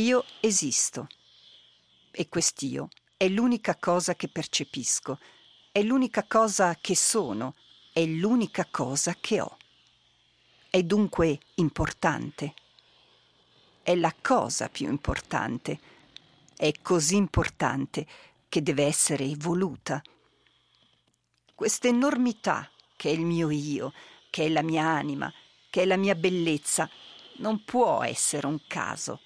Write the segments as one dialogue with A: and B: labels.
A: Io esisto e quest'io è l'unica cosa che percepisco, è l'unica cosa che sono, è l'unica cosa che ho. È dunque importante. È la cosa più importante. È così importante che deve essere evoluta. Questa enormità che è il mio io, che è la mia anima, che è la mia bellezza, non può essere un caso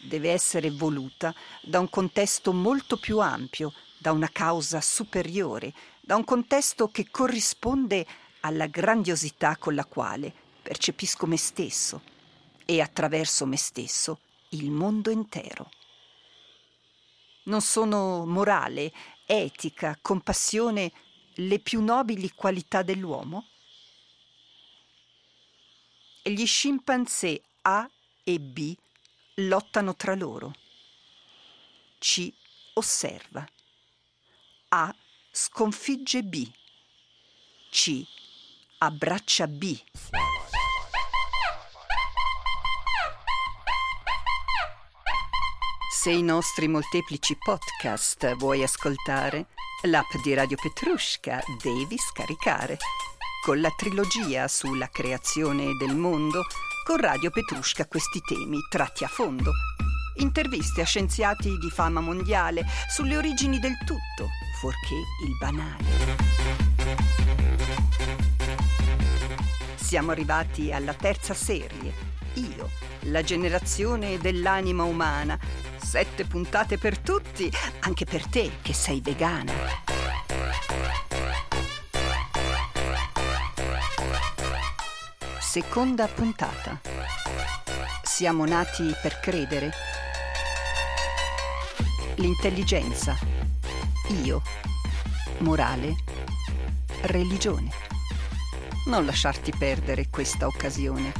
A: deve essere voluta da un contesto molto più ampio, da una causa superiore, da un contesto che corrisponde alla grandiosità con la quale percepisco me stesso e attraverso me stesso il mondo intero. Non sono morale, etica, compassione le più nobili qualità dell'uomo? Gli scimpanzé A e B lottano tra loro. C osserva. A sconfigge B. C abbraccia B. Se i nostri molteplici podcast vuoi ascoltare, l'app di Radio Petrushka devi scaricare. Con la trilogia sulla creazione del mondo, con Radio Petrushka questi temi tratti a fondo. Interviste a scienziati di fama mondiale sulle origini del tutto, fuorché il banale. Siamo arrivati alla terza serie. Io, la generazione dell'anima umana. Sette puntate per tutti, anche per te che sei vegana. Seconda puntata. Siamo nati per credere. L'intelligenza. Io. Morale. Religione. Non lasciarti perdere questa occasione.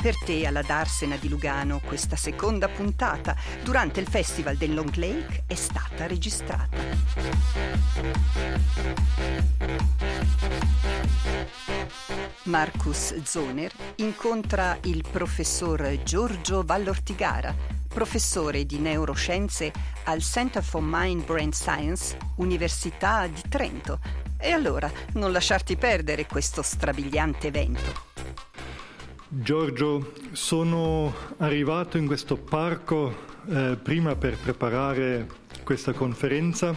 A: Per te alla Darsena di Lugano questa seconda puntata durante il Festival del Long Lake è stata registrata. Marcus Zoner incontra il professor Giorgio Vallortigara, professore di neuroscienze al Center for Mind Brain Science, Università di Trento. E allora non lasciarti perdere questo strabiliante evento.
B: Giorgio, sono arrivato in questo parco eh, prima per preparare questa conferenza.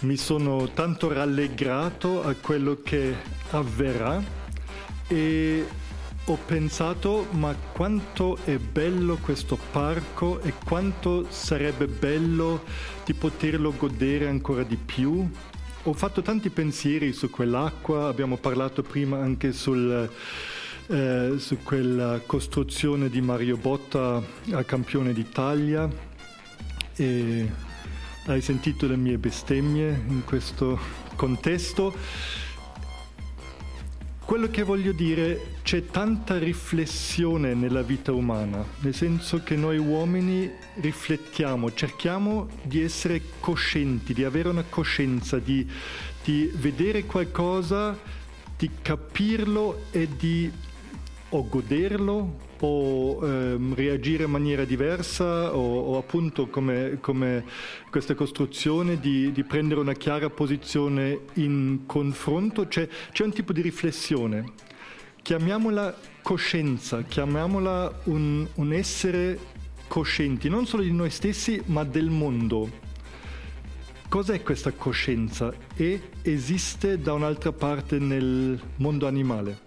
B: Mi sono tanto rallegrato a quello che avverrà e ho pensato ma quanto è bello questo parco e quanto sarebbe bello di poterlo godere ancora di più. Ho fatto tanti pensieri su quell'acqua, abbiamo parlato prima anche sul, eh, su quella costruzione di Mario Botta a campione d'Italia e hai sentito le mie bestemmie in questo contesto quello che voglio dire, c'è tanta riflessione nella vita umana, nel senso che noi uomini riflettiamo, cerchiamo di essere coscienti, di avere una coscienza, di, di vedere qualcosa, di capirlo e di o goderlo o ehm, reagire in maniera diversa o, o appunto come, come, questa costruzione di, di, prendere una chiara posizione in confronto, c'è, c'è un tipo di riflessione, chiamiamola coscienza, chiamiamola un, un essere coscienti, non solo di noi stessi ma del mondo. Cos'è questa coscienza e esiste da un'altra parte nel mondo animale?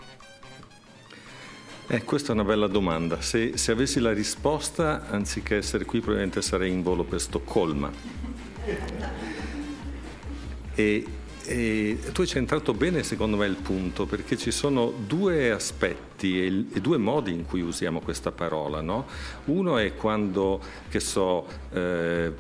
C: Eh, questa è una bella domanda. Se, se, avessi la risposta, anziché essere qui, probabilmente sarei in volo per Stoccolma. E, e tu hai centrato bene, secondo me, il punto, perché ci sono due aspetti e, e due modi in cui usiamo questa parola. No? Uno è quando, che so, eh,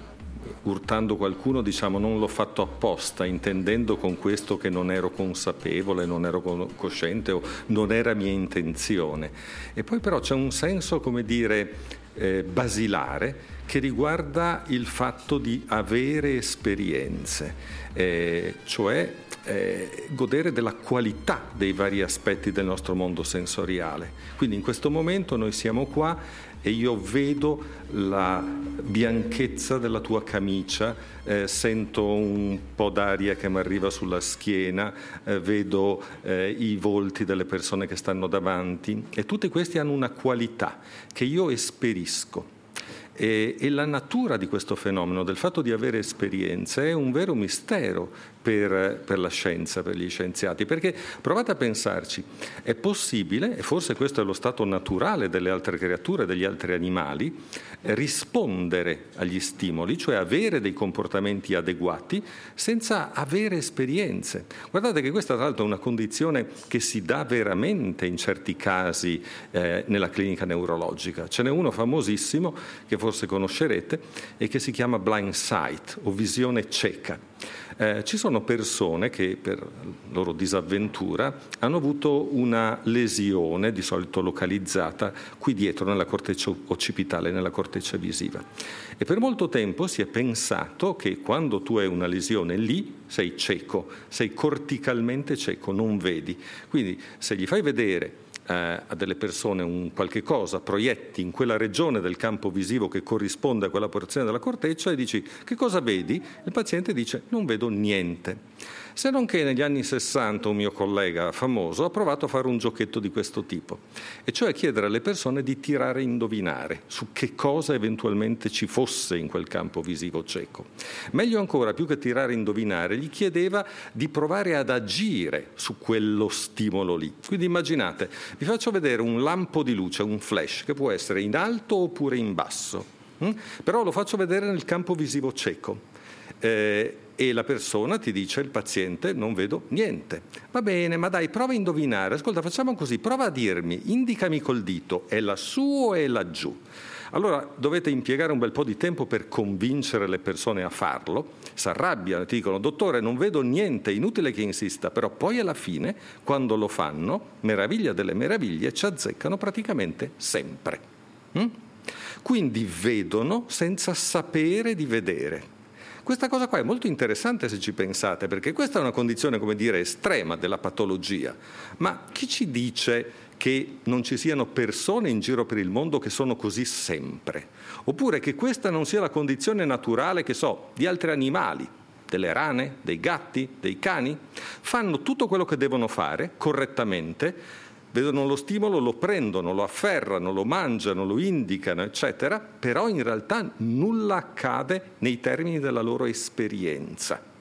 C: urtando qualcuno diciamo non l'ho fatto apposta, intendendo con questo che non ero consapevole, non ero cosciente o non era mia intenzione. E poi però c'è un senso, come dire, eh, basilare che riguarda il fatto di avere esperienze, eh, cioè eh, godere della qualità dei vari aspetti del nostro mondo sensoriale. Quindi in questo momento noi siamo qua e io vedo la bianchezza della tua camicia, eh, sento un po' d'aria che mi arriva sulla schiena, eh, vedo eh, i volti delle persone che stanno davanti e tutti questi hanno una qualità che io esperisco. E, e, la natura di questo fenomeno, del fatto di avere esperienze, è un vero mistero per, per, la scienza, per gli scienziati, perché provate a pensarci, è possibile, e forse questo è lo stato naturale delle altre creature, degli altri animali, rispondere agli stimoli, cioè avere dei comportamenti adeguati senza avere esperienze. Guardate che questa tra l'altro è una condizione che si dà veramente in certi casi eh, nella clinica neurologica. Ce n'è uno famosissimo che forse conoscerete e che si chiama blind sight o visione cieca. Eh, ci sono persone che per loro disavventura hanno avuto una lesione, di solito localizzata, qui dietro nella corteccia occipitale, nella corteccia visiva. E per molto tempo si è pensato che quando tu hai una lesione lì sei cieco, sei corticalmente cieco, non vedi. Quindi se gli fai vedere eh, a delle persone un qualche cosa, proietti in quella regione del campo visivo che corrisponde a quella porzione della corteccia e dici che cosa vedi? Il paziente dice non vedo niente. Se non che negli anni 60 un mio collega famoso ha provato a fare un giochetto di questo tipo, e cioè chiedere alle persone di tirare a indovinare su che cosa eventualmente ci fosse in quel campo visivo cieco. Meglio ancora, più che tirare a indovinare, gli chiedeva di provare ad agire su quello stimolo lì. Quindi immaginate, vi faccio vedere un lampo di luce, un flash, che può essere in alto oppure in basso, hm? però lo faccio vedere nel campo visivo cieco. Eh, e la persona ti dice, il paziente, non vedo niente. Va bene, ma dai, prova a indovinare. Ascolta, facciamo così, prova a dirmi, indicami col dito, è lassù o è laggiù? Allora dovete impiegare un bel po' di tempo per convincere le persone a farlo, si arrabbiano, ti dicono dottore non vedo niente, inutile che insista, però poi alla fine, quando lo fanno, meraviglia delle meraviglie, ci azzeccano praticamente sempre. Mm? Quindi vedono senza sapere di vedere. Questa cosa qua è molto interessante se ci pensate, perché questa è una condizione, come dire, estrema della patologia. Ma chi ci dice che non ci siano persone in giro per il mondo che sono così sempre? Oppure che questa non sia la condizione naturale, che so, di altri animali, delle rane, dei gatti, dei cani? Fanno tutto quello che devono fare correttamente vedono lo stimolo, lo prendono, lo afferrano, lo mangiano, lo indicano, eccetera, però in realtà nulla accade nei termini della loro esperienza.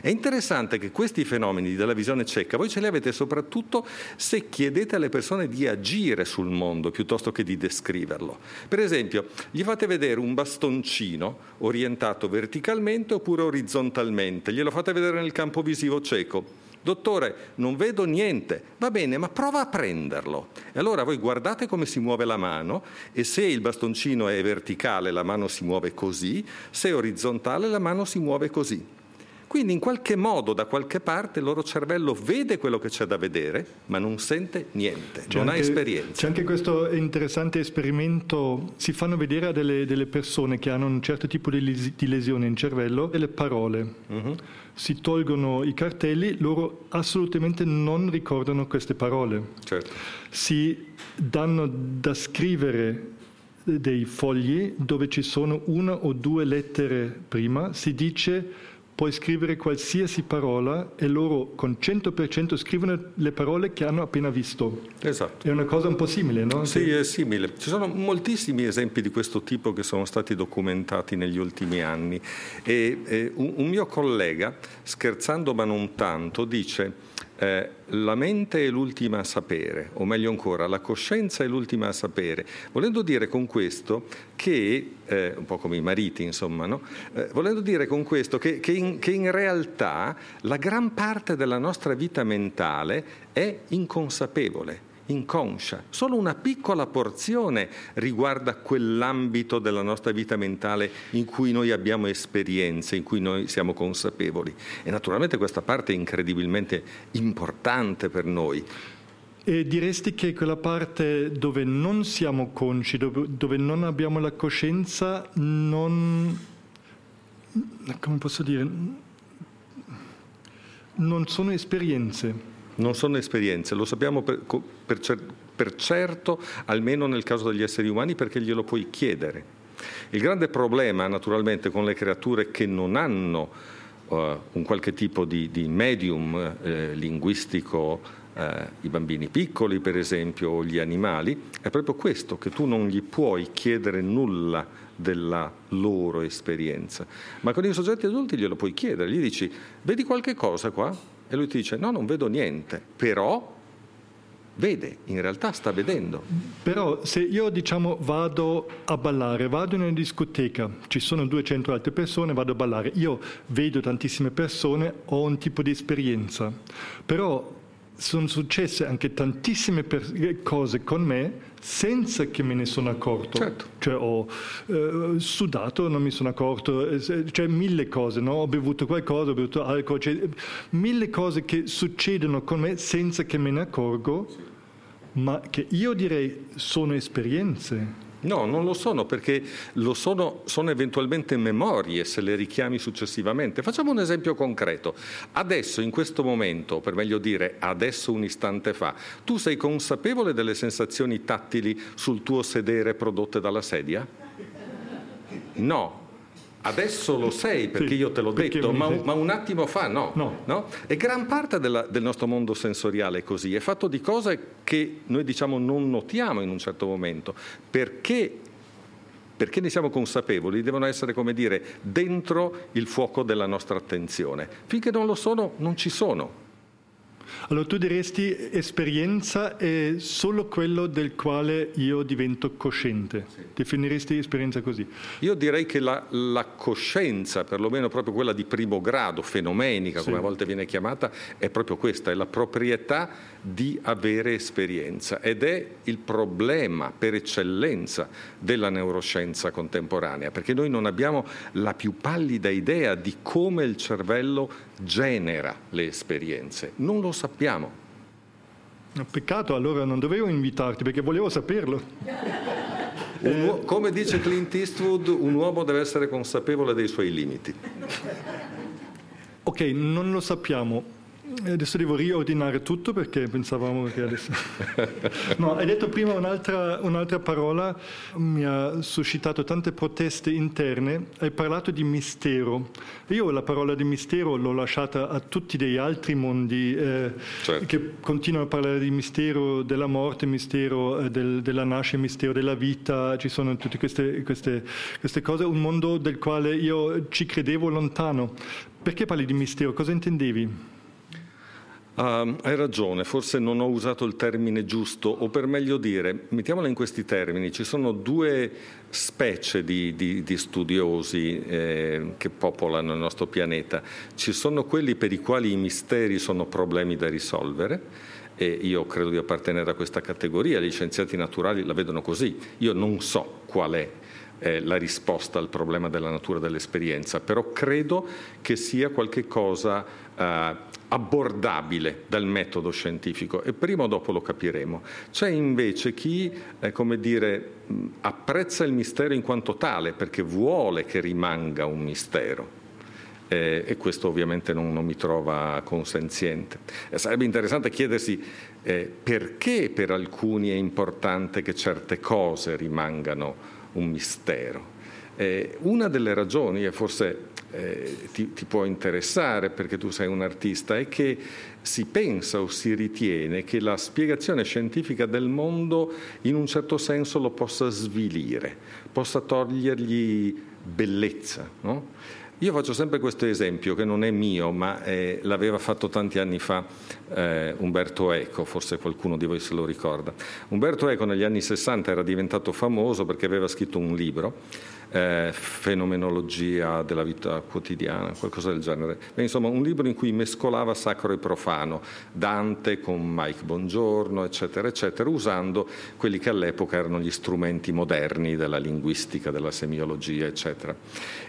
C: È interessante che questi fenomeni della visione cieca voi ce li avete soprattutto se chiedete alle persone di agire sul mondo piuttosto che di descriverlo. Per esempio, gli fate vedere un bastoncino orientato verticalmente oppure orizzontalmente, glielo fate vedere nel campo visivo cieco Dottore, non vedo niente. Va bene, ma prova a prenderlo. E allora voi guardate come si muove la mano e se il bastoncino è verticale la mano si muove così, se è orizzontale la mano si muove così. Quindi in qualche modo, da qualche parte, il loro cervello vede quello che c'è da vedere, ma non sente niente, c'è non anche, ha esperienza.
B: C'è anche questo interessante esperimento, si fanno vedere a delle, delle persone che hanno un certo tipo di, di lesione in cervello delle parole. Uh-huh. Si tolgono i cartelli, loro assolutamente non ricordano queste parole.
C: Certo.
B: Si danno da scrivere dei fogli dove ci sono una o due lettere prima, si dice puoi scrivere qualsiasi parola e loro con 100% scrivono le parole che hanno appena visto.
C: Esatto.
B: È una cosa un po' simile, no?
C: Sì, è simile. Ci sono moltissimi esempi di questo tipo che sono stati documentati negli ultimi anni e, e un, un mio collega, scherzando ma non tanto, dice eh, la mente è l'ultima a sapere, o meglio ancora, la coscienza è l'ultima a sapere, volendo dire con questo che, eh, un po' come i mariti insomma, no? eh, volendo dire con questo che, che, in, che in realtà la gran parte della nostra vita mentale è inconsapevole inconscia. Solo una piccola porzione riguarda quell'ambito della nostra vita mentale in cui noi abbiamo esperienze, in cui noi siamo consapevoli. E naturalmente questa parte è incredibilmente importante per noi.
B: E diresti che quella parte dove non siamo consci, dove, dove non abbiamo la coscienza, non... come posso dire? non sono esperienze.
C: Non sono esperienze, lo sappiamo per, per, per certo, almeno nel caso degli esseri umani, perché glielo puoi chiedere. Il grande problema naturalmente con le creature che non hanno uh, un qualche tipo di, di medium eh, linguistico, eh, i bambini piccoli per esempio o gli animali, è proprio questo, che tu non gli puoi chiedere nulla della loro esperienza, ma con i soggetti adulti glielo puoi chiedere, gli dici vedi qualche cosa qua? E lui ti dice no, non vedo niente, però vede, in realtà sta vedendo.
B: Però se io diciamo vado a ballare, vado in una discoteca, ci sono 200 altre persone, vado a ballare, io vedo tantissime persone, ho un tipo di esperienza, però sono successe anche tantissime per- cose con me senza che me ne sono accorto.
C: Certo.
B: Cioè ho eh, sudato, non mi sono accorto, eh, cioè mille cose, no? ho bevuto qualcosa, ho bevuto alcol, cioè, mille cose che succedono con me senza che me ne accorgo, ma che io direi sono esperienze.
C: No, non lo sono perché lo sono, sono eventualmente memorie se le richiami successivamente. Facciamo un esempio concreto. Adesso, in questo momento, per meglio dire adesso un istante fa, tu sei consapevole delle sensazioni tattili sul tuo sedere prodotte dalla sedia? No, Adesso lo sei perché sì, io te l'ho detto, ma un, ma un, attimo fa no.
B: no.
C: no? E gran parte della, del nostro mondo sensoriale è così, è fatto di cose che noi diciamo non notiamo in un certo momento, perché perché ne siamo consapevoli, devono essere, come dire, dentro il fuoco della nostra attenzione. Finché non lo sono, non ci sono.
B: Allora tu diresti esperienza è solo quello del quale io divento cosciente. Sì. Definiresti esperienza così?
C: Io direi che la, la, coscienza, perlomeno proprio quella di primo grado, fenomenica, sì. come a volte viene chiamata, è proprio questa, è la proprietà di avere esperienza ed è il problema per eccellenza della neuroscienza contemporanea, perché noi non abbiamo la più pallida idea di come il cervello genera le esperienze, non lo sappiamo.
B: Peccato, allora non dovevo invitarti perché volevo saperlo.
C: Un, come dice Clint Eastwood, un uomo deve essere consapevole dei suoi limiti.
B: Ok, non lo sappiamo. Adesso devo riordinare tutto perché pensavamo che adesso... No, hai detto prima un'altra, un'altra, parola, mi ha suscitato tante proteste interne, hai parlato di mistero. Io la parola di mistero l'ho lasciata a tutti degli altri mondi eh, certo. che continuano a parlare di mistero della morte, mistero eh, del, della nascita, mistero della vita, ci sono tutte queste, queste, queste cose, un mondo del quale io ci credevo lontano. Perché parli di mistero? Cosa intendevi?
C: Uh, hai ragione, forse non ho usato il termine giusto, o per meglio dire, mettiamola in questi termini, ci sono due specie di, di, di studiosi eh, che popolano il nostro pianeta. Ci sono quelli per i quali i misteri sono problemi da risolvere, e io credo di appartenere a questa categoria, gli scienziati naturali la vedono così, io non so qual è eh, la risposta al problema della natura dell'esperienza, però credo che sia qualcosa eh, abbordabile dal metodo scientifico e prima o dopo lo capiremo. C'è invece chi, eh, come dire, apprezza il mistero in quanto tale perché vuole che rimanga un mistero. Eh, e questo ovviamente non, non mi trova consenziente. Eh, sarebbe interessante chiedersi eh, perché per alcuni è importante che certe cose rimangano un mistero. Eh, una delle ragioni, e forse eh, ti, ti, può interessare perché tu sei un artista, è che si pensa o si ritiene che la spiegazione scientifica del mondo in un certo senso lo possa svilire, possa togliergli bellezza. No? Io faccio sempre questo esempio che non è mio, ma eh, l'aveva fatto tanti anni fa eh, Umberto Eco, forse qualcuno di voi se lo ricorda. Umberto Eco negli anni 60 era diventato famoso perché aveva scritto un libro eh, fenomenologia della vita quotidiana, qualcosa del genere. Beh, insomma, un libro in cui mescolava sacro e profano, Dante con Mike Bongiorno, eccetera, eccetera, usando quelli che all'epoca erano gli strumenti moderni della linguistica, della semiologia, eccetera.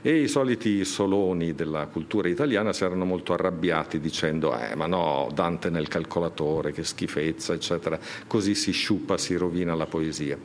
C: E i soliti soloni della cultura italiana si erano molto arrabbiati dicendo, eh, ma no, Dante nel calcolatore, che schifezza, eccetera, così si sciupa, si rovina la poesia.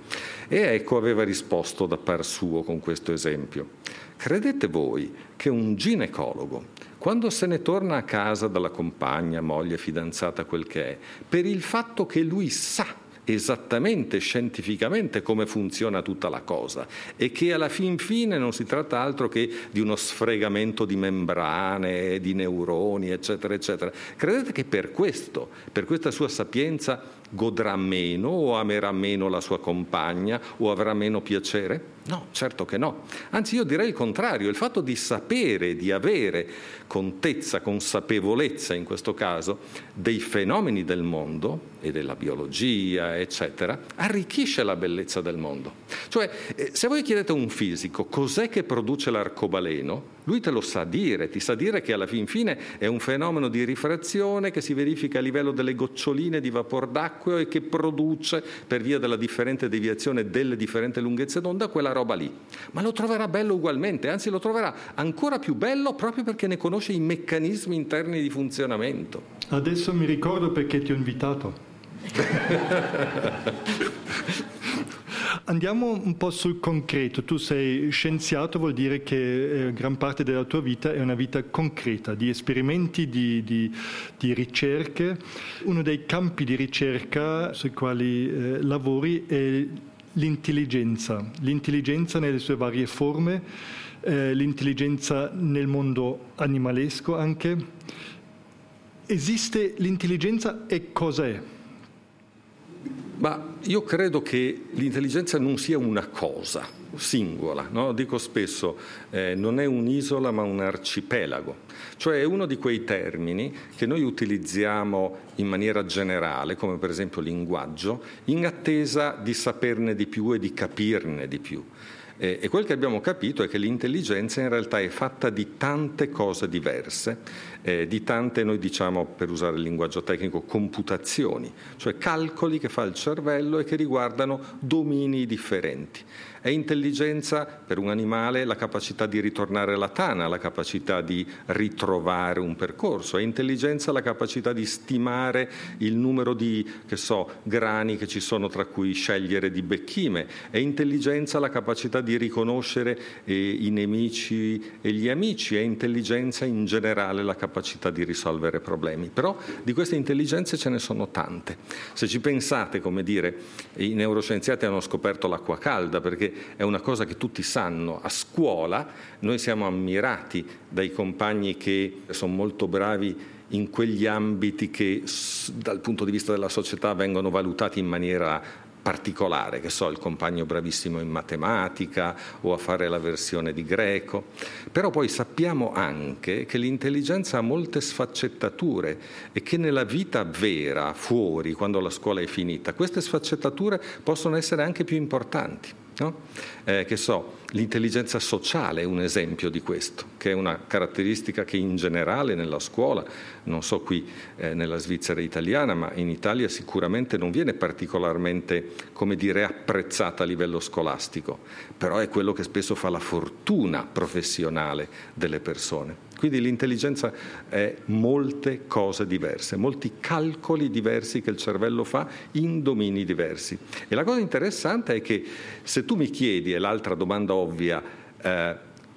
C: E ecco aveva risposto da par suo con questo esempio. Credete voi che un ginecologo, quando se ne torna a casa dalla compagna, moglie, fidanzata, quel che è, per il fatto che lui sa esattamente scientificamente come funziona tutta la cosa e che alla fin fine non si tratta altro che di uno sfregamento di membrane, di neuroni, eccetera, eccetera. Credete che per questo, per questa sua sapienza, godrà meno o amerà meno la sua compagna o avrà meno piacere? No, certo che no. Anzi, io direi il contrario, il fatto di sapere, di avere contezza, consapevolezza in questo caso dei fenomeni del mondo e della biologia, eccetera, arricchisce la bellezza del mondo. Cioè, eh, se voi chiedete a un fisico cos'è che produce l'arcobaleno, lui te lo sa dire, ti sa dire che alla fin fine è un fenomeno di rifrazione che si verifica a livello delle goccioline di vapor d'acqua e che produce, per via della differente deviazione delle differenti lunghezze d'onda, quella roba lì. Ma lo troverà bello ugualmente, anzi lo troverà ancora più bello proprio perché ne conosce i meccanismi interni di funzionamento.
B: Adesso mi ricordo perché ti ho invitato. Andiamo un po' sul concreto. Tu sei scienziato, vuol dire che eh, gran parte della tua vita è una vita concreta, di esperimenti, di, di, di ricerche. Uno dei campi di ricerca sui quali eh, lavori è l'intelligenza, l'intelligenza nelle sue varie forme, eh, l'intelligenza nel mondo animalesco anche. Esiste l'intelligenza e cos'è?
C: Ma io credo che l'intelligenza non sia una cosa singola, no? dico spesso eh, non è un'isola ma un arcipelago, cioè è uno di quei termini che noi utilizziamo in maniera generale, come per esempio linguaggio, in attesa di saperne di più e di capirne di più. Eh, e quel che abbiamo capito è che l'intelligenza in realtà è fatta di tante cose diverse, eh, di tante, noi diciamo per usare il linguaggio tecnico, computazioni, cioè calcoli che fa il cervello e che riguardano domini differenti. È intelligenza per un animale la capacità di ritornare alla tana, la capacità di ritrovare un percorso, è intelligenza la capacità di stimare il numero di, che so, grani che ci sono tra cui scegliere di becchime, è intelligenza la capacità di riconoscere eh, i nemici e gli amici, è intelligenza in generale la capacità di risolvere problemi. Però di queste intelligenze ce ne sono tante. Se ci pensate, come dire, i neuroscienziati hanno scoperto l'acqua calda perché è una cosa che tutti sanno. A scuola noi siamo ammirati dai compagni che sono molto bravi in quegli ambiti che dal punto di vista della società vengono valutati in maniera particolare, che so, il compagno bravissimo in matematica o a fare la versione di greco, però poi sappiamo anche che l'intelligenza ha molte sfaccettature e che nella vita vera, fuori, quando la scuola è finita, queste sfaccettature possono essere anche più importanti. No? Eh, che so, l'intelligenza sociale è un esempio di questo, che è una caratteristica che in generale nella scuola, non so qui eh, nella Svizzera italiana, ma in Italia sicuramente non viene particolarmente, come dire, apprezzata a livello scolastico, però è quello che spesso fa la fortuna professionale delle persone. Quindi l'intelligenza è molte cose diverse, molti calcoli diversi che il cervello fa in domini diversi. E la cosa interessante è che se tu mi chiedi, e l'altra domanda ovvia, eh,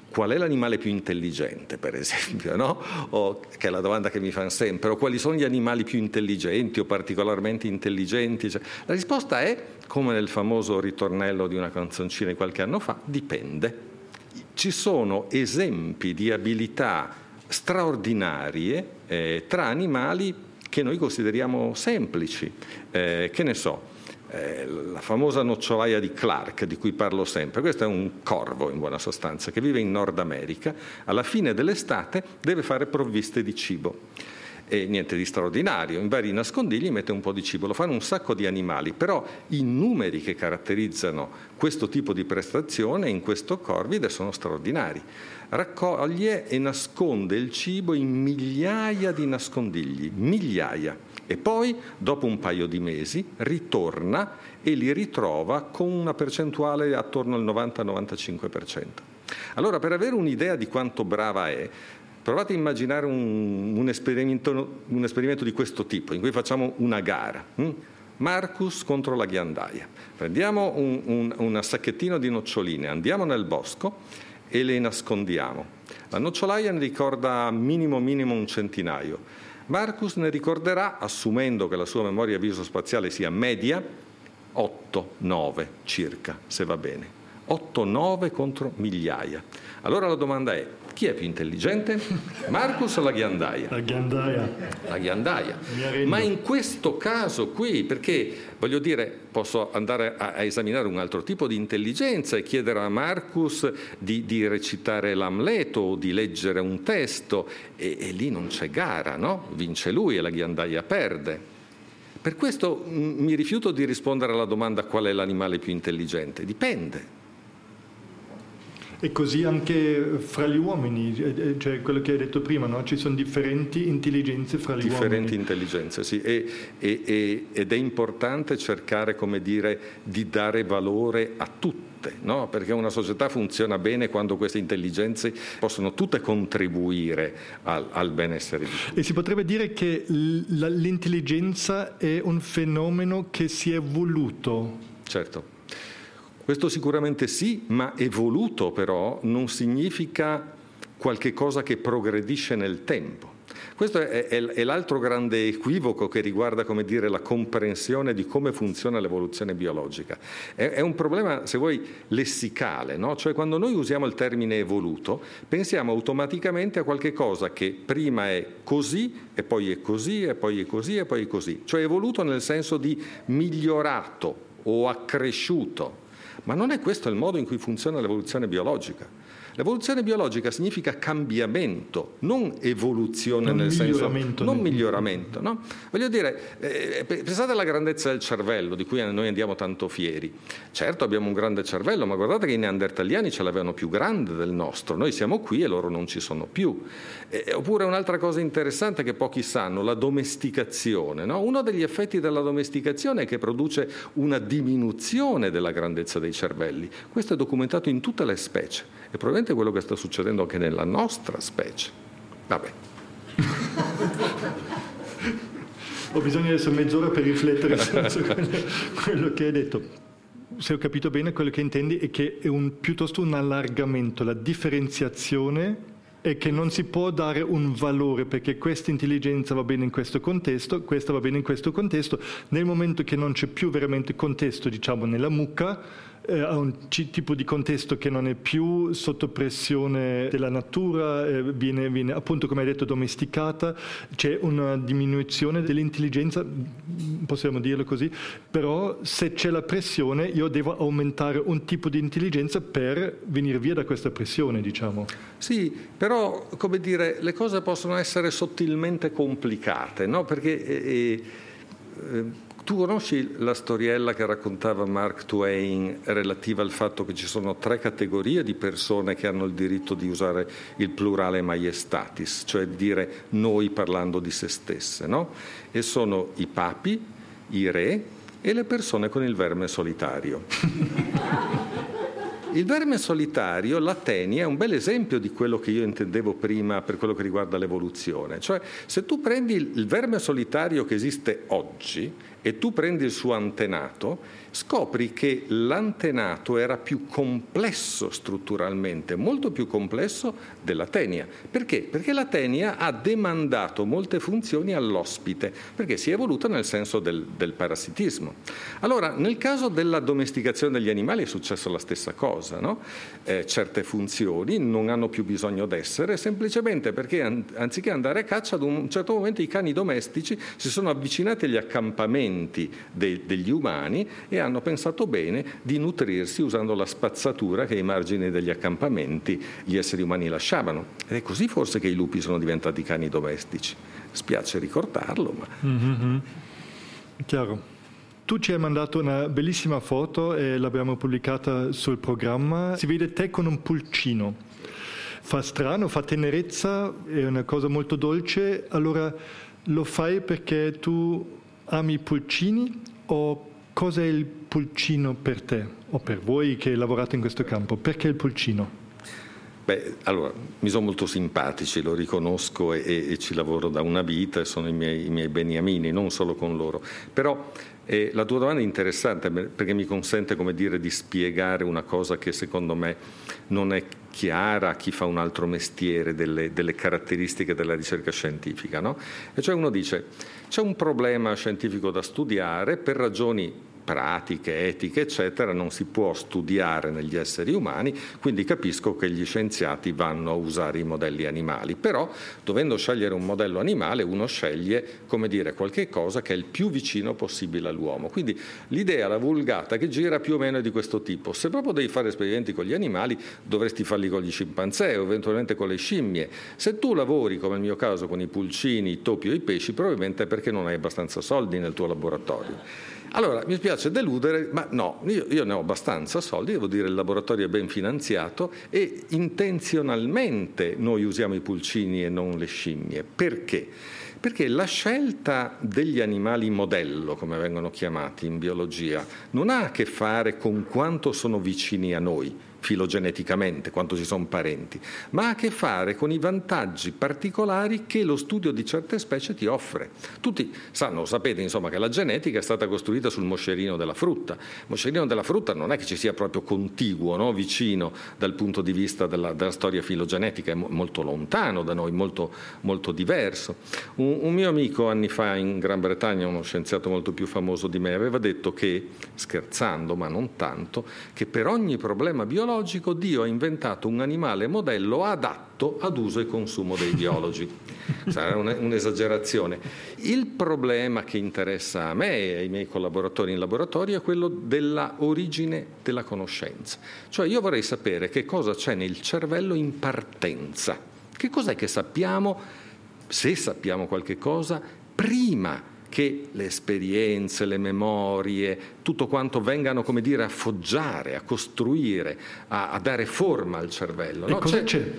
C: qual è l'animale più intelligente, per esempio, no? o, che è la domanda che mi fanno sempre, o quali sono gli animali più intelligenti o particolarmente intelligenti? Cioè, la risposta è, come nel famoso ritornello di una canzoncina di qualche anno fa, dipende ci sono esempi di abilità straordinarie eh, tra animali che noi consideriamo semplici. Eh, che ne so, eh, la famosa nocciolaia di Clark, di cui parlo sempre, questo è un corvo in buona sostanza, che vive in Nord America, alla fine dell'estate deve fare provviste di cibo e niente di straordinario, in vari nascondigli mette un po' di cibo, lo fanno un sacco di animali, però i numeri che caratterizzano questo tipo di prestazione in questo corvide sono straordinari. Raccoglie e nasconde il cibo in migliaia di nascondigli, migliaia, e poi dopo un paio di mesi ritorna e li ritrova con una percentuale attorno al 90-95%. Allora, per avere un'idea di quanto brava è, Provate a immaginare un, un, esperimento, un, esperimento, di questo tipo, in cui facciamo una gara. Hm? Marcus contro la ghiandaia. Prendiamo un, un, un sacchettino di noccioline, andiamo nel bosco e le nascondiamo. La nocciolaia ne ricorda minimo minimo un centinaio. Marcus ne ricorderà, assumendo che la sua memoria viso-spaziale sia media, 8-9 circa, se va bene. 8-9 contro migliaia. Allora la domanda è, chi è più intelligente? Marcus o la ghiandaia?
B: La ghiandaia.
C: La ghiandaia. Ma in questo caso qui, perché voglio dire, posso andare a, a, esaminare un altro tipo di intelligenza e chiedere a Marcus di, di recitare l'Amleto o di leggere un testo e, e lì non c'è gara, no? Vince lui e la ghiandaia perde. Per questo mm, mi rifiuto di rispondere alla domanda qual è l'animale più intelligente. Dipende.
B: E così anche fra gli uomini, eh, eh, cioè quello che hai detto prima, no? ci sono differenti intelligenze fra gli
C: differenti
B: uomini.
C: Differenti intelligenze, sì, e, e, e, ed è importante cercare, come dire, di dare valore a tutte. No? Perché una società funziona bene quando queste intelligenze possono tutte contribuire al, al benessere di tutti.
B: E si potrebbe dire che l'intelligenza è un fenomeno che si è voluto.
C: Certo. Questo sicuramente sì, ma evoluto però non significa qualche cosa che progredisce nel tempo. Questo è, è, è, l'altro grande equivoco che riguarda dire, la comprensione di come funziona l'evoluzione biologica. È, è un problema, se vuoi, lessicale, no? cioè quando noi usiamo il termine evoluto pensiamo automaticamente a qualche cosa che prima è così e poi è così e poi è così e poi è così, cioè evoluto nel senso di migliorato o accresciuto. Ma non è questo il modo in cui funziona l'evoluzione biologica. L'evoluzione biologica significa cambiamento, non evoluzione
B: non
C: nel senso non
B: miglioramento.
C: No? Voglio dire, eh, pensate alla grandezza del cervello di cui noi andiamo tanto fieri. Certo abbiamo un grande cervello, ma guardate che i neandertaliani ce l'avevano più grande del nostro. Noi siamo qui e loro non ci sono più. Eh, oppure un'altra cosa interessante che pochi sanno, la domesticazione. No? Uno degli effetti della domesticazione è che produce una diminuzione della grandezza dei cervelli. Questo è documentato in tutte le specie. E probabilmente quello che sta succedendo anche nella nostra specie. Vabbè.
B: Ho bisogno adesso mezz'ora per riflettere su quello, quello che hai detto se ho capito bene, quello che intendi è che è un, piuttosto un allargamento, la differenziazione è che non si può dare un valore perché questa intelligenza va bene in questo contesto, questa va bene in questo contesto. Nel momento che non c'è più veramente contesto, diciamo, nella mucca, eh, a un c- tipo di contesto che non è più sotto pressione della natura, eh, viene, viene, appunto come hai detto domesticata, c'è una diminuzione dell'intelligenza, possiamo dirlo così, però se c'è la pressione io devo aumentare un tipo di intelligenza per venire via da questa pressione, diciamo.
C: Sì, però come dire, le cose possono essere sottilmente complicate, no? Perché eh, eh tu conosci la storiella che raccontava Mark Twain relativa al fatto che ci sono tre categorie di persone che hanno il diritto di usare il plurale maiestatis, cioè dire noi parlando di se stesse, no? E sono i papi, i re e le persone con il verme solitario. Il verme solitario, l'Ateni, è un bel esempio di quello che io intendevo prima per quello che riguarda l'evoluzione. Cioè, se tu prendi il verme solitario che esiste oggi e tu prendi il suo antenato, scopri che l'antenato era più complesso strutturalmente, molto più complesso della tenia. Perché? Perché la tenia ha demandato molte funzioni all'ospite, perché si è evoluta nel senso del, del parassitismo. Allora, nel caso della domesticazione degli animali è successo la stessa cosa, no? eh, certe funzioni non hanno più bisogno d'essere, semplicemente perché anziché andare a caccia, ad un certo momento i cani domestici si sono avvicinati agli accampamenti de, degli umani e hanno pensato bene di nutrirsi usando la spazzatura che ai margini degli accampamenti gli esseri umani lasciavano. Ed è così forse che i lupi sono diventati cani domestici. Spiace ricordarlo, ma...
B: Mm-hmm. Chiaro. Tu ci hai mandato una bellissima foto e l'abbiamo pubblicata sul programma. Si vede te con un pulcino. Fa strano, fa tenerezza, è una cosa molto dolce. Allora lo fai perché tu ami i pulcini o Cos'è il pulcino per te o per voi che lavorate in questo campo? Perché il pulcino?
C: Beh, allora, mi sono molto simpatici, lo riconosco e, e ci lavoro da una vita sono i miei, i miei beniamini, non solo con loro. Però eh, la tua domanda è interessante perché mi consente, come dire, di spiegare una cosa che secondo me non è chiara a chi fa un altro mestiere delle, delle caratteristiche della ricerca scientifica. No? E cioè uno dice, c'è un problema scientifico da studiare per ragioni pratiche, etiche, eccetera, non si può studiare negli esseri umani, quindi capisco che gli scienziati vanno a usare i modelli animali. Però, dovendo scegliere un modello animale, uno sceglie, come dire, qualche cosa che è il più vicino possibile all'uomo. Quindi l'idea, la vulgata che gira più o meno è di questo tipo. Se proprio devi fare esperimenti con gli animali, dovresti farli con gli scimpanzé o eventualmente con le scimmie. Se tu lavori, come nel mio caso, con i pulcini, i topi o i pesci, probabilmente è perché non hai abbastanza soldi nel tuo laboratorio. Allora, mi spiace deludere, ma no, io, io, ne ho abbastanza soldi, devo dire il laboratorio è ben finanziato e intenzionalmente noi usiamo i pulcini e non le scimmie. Perché? Perché la scelta degli animali modello, come vengono chiamati in biologia, non ha a che fare con quanto sono vicini a noi filogeneticamente, quanto ci sono parenti, ma ha a che fare con i vantaggi particolari che lo studio di certe specie ti offre. Tutti sanno, sapete insomma, che la genetica è stata costruita sul moscerino della frutta. Il moscerino della frutta non è che ci sia proprio contiguo, no? vicino dal punto di vista della, della, storia filogenetica, è molto lontano da noi, molto, molto diverso. Un, un mio amico anni fa in Gran Bretagna, uno scienziato molto più famoso di me, aveva detto che, scherzando ma non tanto, che per ogni problema biologico biologico Dio ha inventato un animale modello adatto ad uso e consumo dei biologi. Sarà un'esagerazione. Il problema che interessa a me e ai miei collaboratori in laboratorio è quello della origine della conoscenza. Cioè io vorrei sapere che cosa c'è nel cervello in partenza. Che cos'è che sappiamo, se sappiamo qualche cosa, prima che le esperienze, le memorie, tutto quanto vengano, come dire, a foggiare, a costruire, a, a dare forma al cervello.
B: No? cosa c'è? c'è?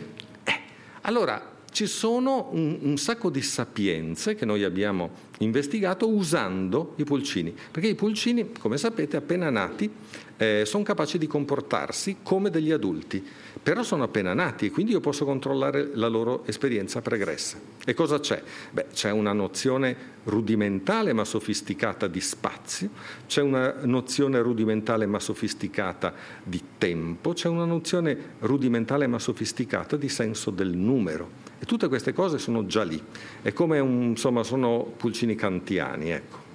C: Eh, allora, ci sono un, un, sacco di sapienze che noi abbiamo investigato usando i pulcini, perché i pulcini, come sapete, appena nati, eh, sono capaci di comportarsi come degli adulti però sono appena nati e quindi io posso controllare la loro esperienza pregressa. E cosa c'è? Beh, c'è una nozione rudimentale ma sofisticata di spazio, c'è una nozione rudimentale ma sofisticata di tempo, c'è una nozione rudimentale ma sofisticata di senso del numero. E tutte queste cose sono già lì. È come un, insomma, sono pulcini kantiani, ecco.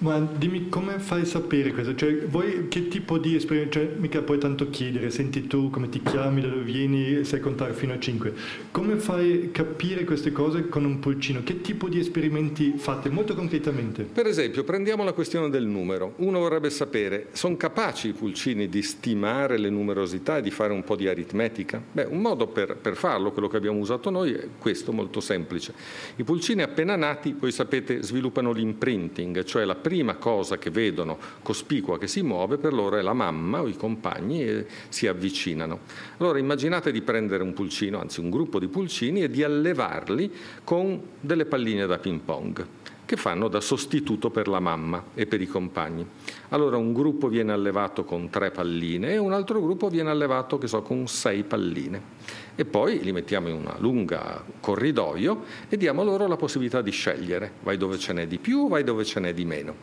B: Ma dimmi come fai a sapere questo? Cioè, voi che tipo di esperienza? Cioè, mica puoi tanto chiedere, senti tu come ti chiami, da dove vieni, sai contare fino a 5. Come fai a capire queste cose con un pulcino? Che tipo di esperimenti fate molto concretamente?
C: Per esempio, prendiamo la questione del numero. Uno vorrebbe sapere, sono capaci i pulcini di stimare le numerosità e di fare un po' di aritmetica? Beh, un modo per, per farlo, quello che abbiamo usato noi, è questo, molto semplice. I pulcini appena nati, voi sapete, sviluppano l'imprinting, cioè la prima cosa che vedono cospicua che si muove per loro è la mamma o i compagni e si avvicinano. Allora immaginate di prendere un pulcino, anzi un gruppo di pulcini e di allevarli con delle palline da ping pong che fanno da sostituto per la mamma e per i compagni. Allora un gruppo viene allevato con tre palline e un altro gruppo viene allevato, che so, con sei palline. E poi li mettiamo in una lunga corridoio e diamo loro la possibilità di scegliere, vai dove ce n'è di più, vai dove ce n'è di meno.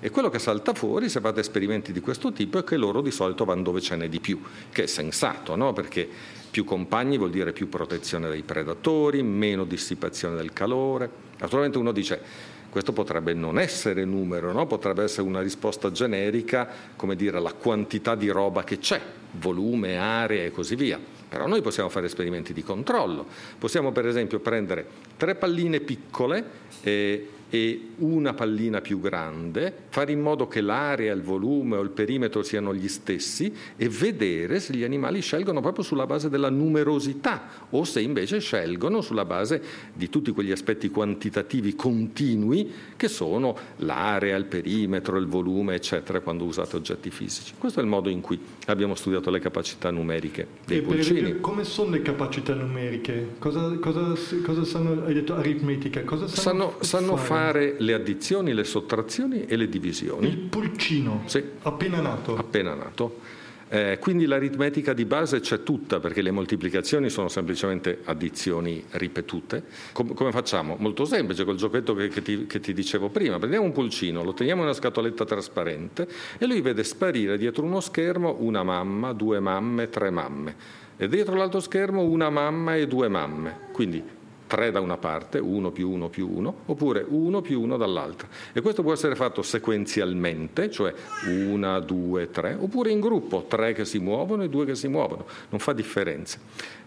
C: E quello che salta fuori, se fate esperimenti di questo tipo, è che loro di solito vanno dove ce n'è di più, che è sensato, no? Perché più compagni vuol dire più protezione dai predatori, meno dissipazione del calore. Naturalmente uno dice questo potrebbe non essere numero, no? potrebbe essere una risposta generica, come dire, alla quantità di roba che c'è, volume, area e così via. Però noi possiamo fare esperimenti di controllo. Possiamo per esempio prendere tre palline piccole e e una pallina più grande, fare in modo che l'area, il volume o il perimetro siano gli stessi e vedere se gli animali scelgono proprio sulla base della numerosità o se invece scelgono sulla base di tutti quegli aspetti quantitativi continui che sono l'area, il perimetro, il volume, eccetera, quando usate oggetti fisici. Questo è il modo in cui abbiamo studiato le capacità numeriche dei e pulcini.
B: Esempio, come sono le capacità numeriche? Cosa, cosa, cosa sanno, hai detto aritmetica, cosa
C: sanno, sanno, sanno fare? Fare le addizioni, le sottrazioni e le divisioni.
B: Il pulcino,
C: sì.
B: appena nato.
C: Appena nato. Eh, quindi l'aritmetica di base c'è tutta perché le moltiplicazioni sono semplicemente addizioni ripetute. Com- come facciamo? Molto semplice, col giochetto che, che, ti, che, ti, dicevo prima. Prendiamo un pulcino, lo teniamo in una scatoletta trasparente e lui vede sparire dietro uno schermo una mamma, due mamme, tre mamme. E dietro l'altro schermo una mamma e due mamme. Quindi 3 da una parte, 1 più 1 più 1, oppure 1 più 1 dall'altra. E questo può essere fatto sequenzialmente, cioè 1, 2, 3, oppure in gruppo, 3 che si muovono e 2 che si muovono, non fa differenza.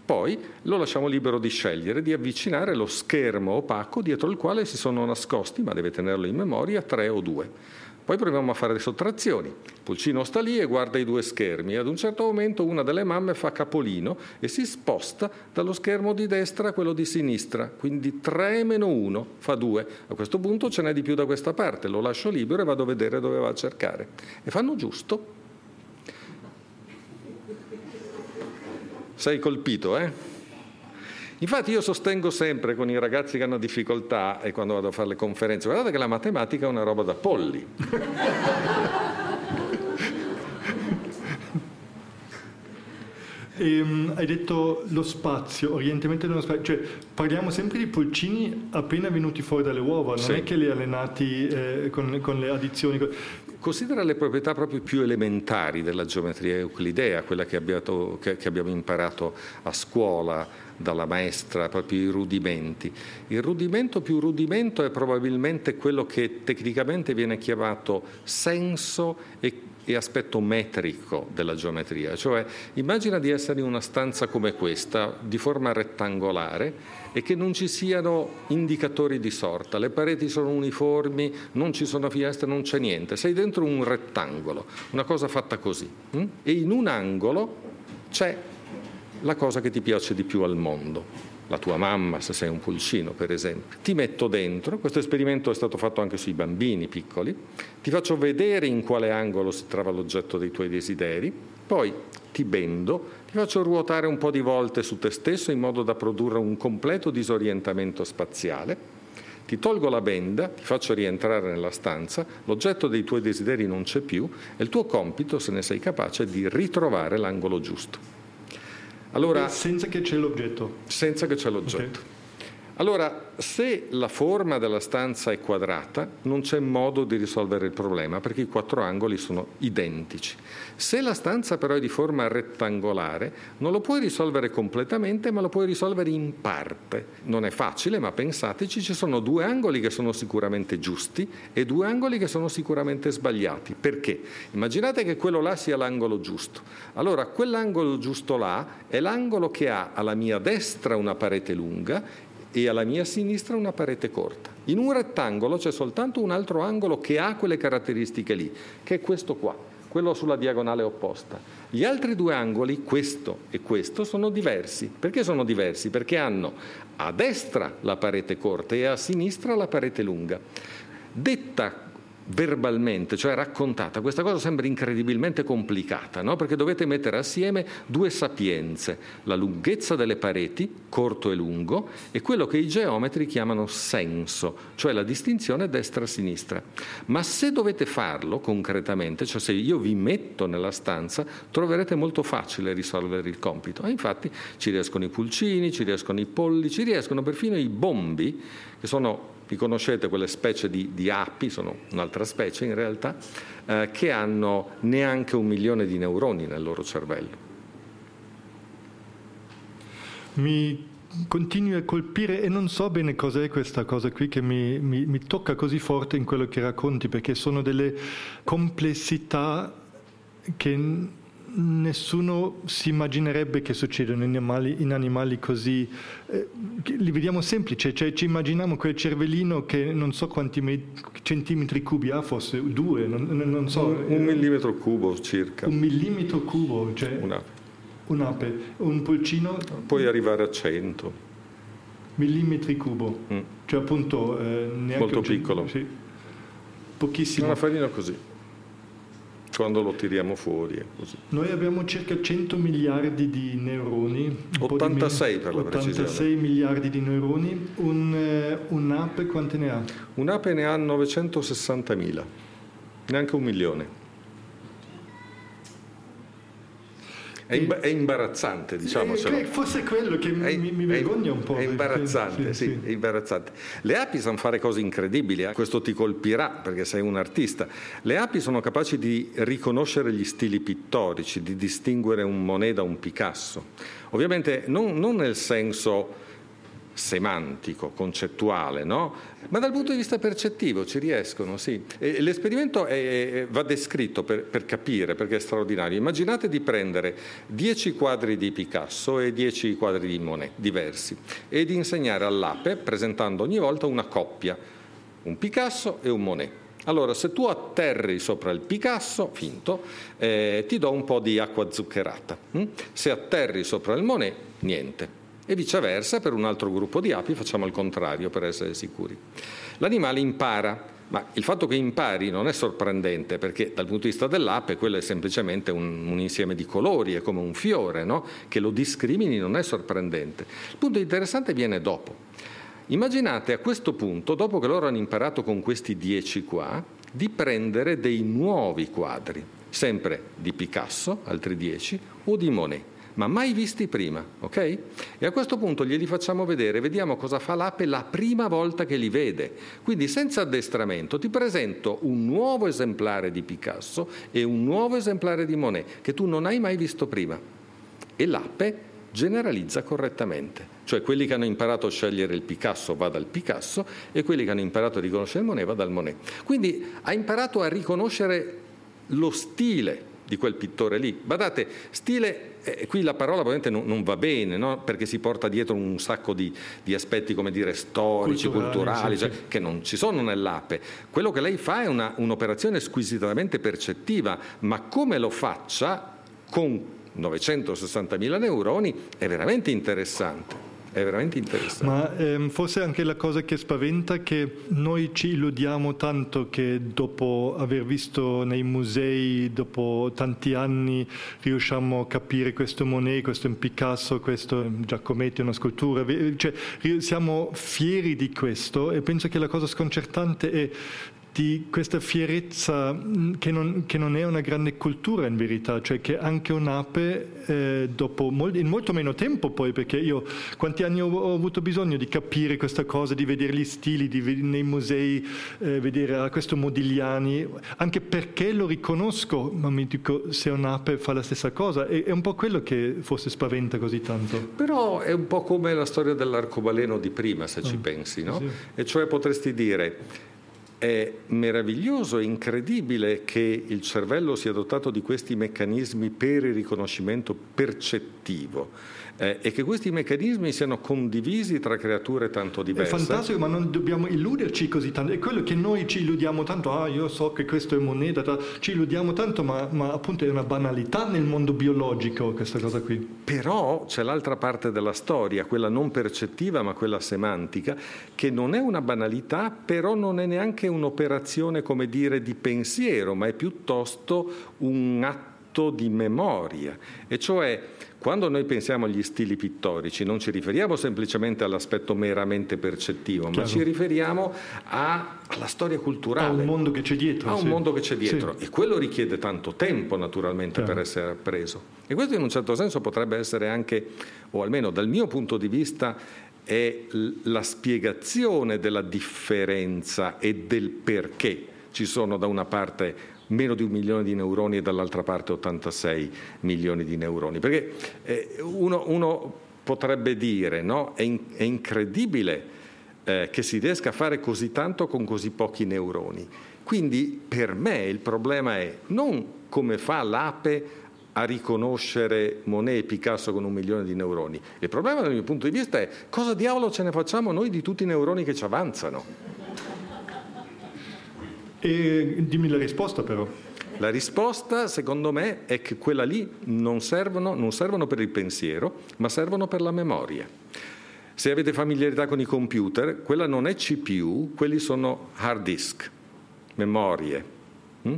C: Poi lo lasciamo libero di scegliere, di avvicinare lo schermo opaco dietro il quale si sono nascosti, ma deve tenerlo in memoria, 3 o 2. Poi proviamo a fare le sottrazioni. Pulcino sta lì e guarda i due schermi ad un certo momento una delle mamme fa capolino e si sposta dallo schermo di destra a quello di sinistra, quindi 3 meno 1 fa 2. A questo punto ce n'è di più da questa parte, lo lascio libero e vado a vedere dove va a cercare. E fanno giusto. Sei colpito, eh? Infatti io sostengo sempre con i ragazzi che hanno difficoltà e quando vado a fare le conferenze, guardate che la matematica è una roba da polli.
B: E, um, hai detto lo spazio, orientamento dello spazio, cioè parliamo sempre di pulcini appena venuti fuori dalle uova, non sì. è che li allenati eh, con, con, le addizioni.
C: Considera le proprietà proprio più elementari della geometria euclidea, quella che abbiamo, che, che abbiamo imparato a scuola dalla maestra, proprio i rudimenti. Il rudimento più rudimento è probabilmente quello che tecnicamente viene chiamato senso e e aspetto metrico della geometria, cioè immagina di essere in una stanza come questa, di forma rettangolare, e che non ci siano indicatori di sorta, le pareti sono uniformi, non ci sono finestre, non c'è niente, sei dentro un rettangolo, una cosa fatta così, hm? e in un angolo c'è la cosa che ti piace di più al mondo la tua mamma se sei un pulcino per esempio. Ti metto dentro, questo esperimento è stato fatto anche sui bambini piccoli, ti faccio vedere in quale angolo si trova l'oggetto dei tuoi desideri, poi ti bendo, ti faccio ruotare un po' di volte su te stesso in modo da produrre un completo disorientamento spaziale, ti tolgo la benda, ti faccio rientrare nella stanza, l'oggetto dei tuoi desideri non c'è più e il tuo compito, se ne sei capace, è di ritrovare l'angolo giusto.
B: Allora, senza che c'è l'oggetto.
C: Senza che c'è l'oggetto. Okay. Allora, se la forma della stanza è quadrata, non c'è modo di risolvere il problema perché i quattro angoli sono identici. Se la stanza però è di forma rettangolare, non lo puoi risolvere completamente, ma lo puoi risolvere in parte. Non è facile, ma pensateci, ci sono due angoli che sono sicuramente giusti e due angoli che sono sicuramente sbagliati. Perché? Immaginate che quello là sia l'angolo giusto. Allora, quell'angolo giusto là è l'angolo che ha alla mia destra una parete lunga e alla mia sinistra una parete corta. In un rettangolo c'è soltanto un altro angolo che ha quelle caratteristiche lì, che è questo qua, quello sulla diagonale opposta. Gli altri due angoli, questo e questo, sono diversi. Perché sono diversi? Perché hanno a destra la parete corta e a sinistra la parete lunga. Detta verbalmente, cioè raccontata, questa cosa sembra incredibilmente complicata, no? perché dovete mettere assieme due sapienze, la lunghezza delle pareti, corto e lungo, e quello che i geometri chiamano senso, cioè la distinzione destra-sinistra. Ma se dovete farlo concretamente, cioè se io vi metto nella stanza, troverete molto facile risolvere il compito. E infatti ci riescono i pulcini, ci riescono i polli, ci riescono perfino i bombi, che sono vi conoscete quelle specie di, di api, sono un'altra specie in realtà, eh, che hanno neanche un milione di neuroni nel loro cervello.
B: Mi continui a colpire e non so bene cos'è questa cosa qui che mi, mi, mi tocca così forte in quello che racconti, perché sono delle complessità che nessuno si immaginerebbe che succedono in animali, in animali così, eh, li vediamo semplici, cioè ci immaginiamo quel cervellino che non so quanti me- centimetri cubi ha, forse due, non, non so.
C: Un, un, millimetro cubo circa.
B: Un millimetro cubo, cioè
C: un'ape.
B: Un'ape, un pulcino.
C: Puoi arrivare a 100.
B: Millimetri cubo, mm. cioè appunto eh,
C: Molto piccolo.
B: Sì. Pochissimo.
C: Una farina così quando lo tiriamo fuori.
B: Noi abbiamo circa 100 miliardi di neuroni.
C: 86 per la 86 precisione.
B: 86 miliardi di neuroni. Un, eh, un'ape quante ne ha?
C: Un'ape ne ha 960 mila, neanche un milione. È, imba- è imbarazzante, diciamocelo.
B: È, forse quello che è, mi, mi vergogna un po'.
C: È imbarazzante, sì, sì, sì, è imbarazzante. Le api sanno fare cose incredibili, eh? questo ti colpirà perché sei un artista. Le api sono capaci di riconoscere gli stili pittorici, di distinguere un Monet da un Picasso. Ovviamente non, non nel senso semantico, concettuale, no? ma dal punto di vista percettivo ci riescono, sì. E l'esperimento è, va descritto per, per, capire, perché è straordinario. Immaginate di prendere dieci quadri di Picasso e dieci quadri di Monet, diversi, e di insegnare all'ape, presentando ogni volta una coppia, un Picasso e un Monet. Allora, se tu atterri sopra il Picasso, finto, eh, ti do un po' di acqua zuccherata. Hm? Se atterri sopra il Monet, niente e viceversa per un altro gruppo di api facciamo il contrario per essere sicuri. L'animale impara, ma il fatto che impari non è sorprendente perché dal punto di vista dell'ape quello è semplicemente un, un insieme di colori, è come un fiore, no? che lo discrimini non è sorprendente. Il punto interessante viene dopo. Immaginate a questo punto, dopo che loro hanno imparato con questi dieci qua, di prendere dei nuovi quadri, sempre di Picasso, altri dieci, o di Monet ma mai visti prima, ok? E a questo punto glieli facciamo vedere, vediamo cosa fa l'ape la prima volta che li vede. Quindi senza addestramento ti presento un nuovo esemplare di Picasso e un nuovo esemplare di Monet che tu non hai mai visto prima. E l'ape generalizza correttamente, cioè quelli che hanno imparato a scegliere il Picasso va dal Picasso e quelli che hanno imparato a riconoscere il Monet va dal Monet. Quindi ha imparato a riconoscere lo stile di quel pittore lì. Badate, stile, eh, qui la parola probabilmente non, non va bene, no? perché si porta dietro un sacco di, di aspetti, come dire, storici, culturali, culturali cioè, che non ci sono nell'ape. Quello che lei fa è una, un'operazione squisitamente percettiva, ma come lo faccia con 960.000 neuroni è veramente interessante è veramente interessante.
B: Ma ehm, forse anche la cosa che spaventa è che noi ci illudiamo tanto che dopo aver visto nei musei, dopo tanti anni, riusciamo a capire questo Monet, questo Picasso, questo Giacometti, una scultura, cioè siamo fieri di questo e penso che la cosa sconcertante è di questa fierezza mm, che non, che non, è una grande cultura in verità, cioè che anche un'ape eh, dopo mol, in molto meno tempo poi, perché io quanti anni ho, ho, avuto bisogno di capire questa cosa, di vedere gli stili, di nei musei, eh, vedere ah, questo Modigliani, anche perché lo riconosco, ma mi dico se un'ape fa la stessa cosa, è, è un po' quello che forse spaventa così tanto.
C: Però è un po' come la storia dell'arcobaleno di prima, se oh, ci pensi, no? Sì. E cioè potresti dire è meraviglioso, è incredibile che il cervello sia dotato di questi meccanismi per il riconoscimento percettivo eh, e che questi meccanismi siano condivisi tra creature tanto diverse.
B: È fantastico, ma non dobbiamo illuderci così tanto. È quello che noi ci illudiamo tanto, ah io so che questo è moneta, ci illudiamo tanto, ma, ma appunto è una banalità nel mondo biologico questa cosa qui.
C: Però c'è l'altra parte della storia, quella non percettiva ma quella semantica, che non è una banalità, però non è neanche un'operazione, come dire, di pensiero, ma è piuttosto un atto di memoria. E cioè quando noi pensiamo agli stili pittorici non ci riferiamo semplicemente all'aspetto meramente percettivo, Chiaro. ma ci riferiamo a, alla storia culturale. A
B: un mondo che c'è dietro.
C: A un sì. mondo che c'è dietro. Sì. E quello richiede tanto tempo naturalmente Chiaro. per essere appreso. E questo in un certo senso potrebbe essere anche, o almeno dal mio punto di vista, è la spiegazione della differenza e del perché ci sono da una parte meno di un milione di neuroni e dall'altra parte 86 milioni di neuroni. Perché eh, uno, uno, potrebbe dire, no? è, in, è incredibile eh, che si riesca a fare così tanto con così pochi neuroni. Quindi per me il problema è non come fa l'ape a riconoscere Monet e Picasso con un milione di neuroni. Il problema dal mio punto di vista è cosa diavolo ce ne facciamo noi di tutti i neuroni che ci avanzano?
B: E dimmi la risposta però.
C: La risposta, secondo me, è che quella lì non servono, non servono per il pensiero, ma servono per la memoria. Se avete familiarità con i computer, quella non è CPU, quelli sono hard disk, memorie. Mm?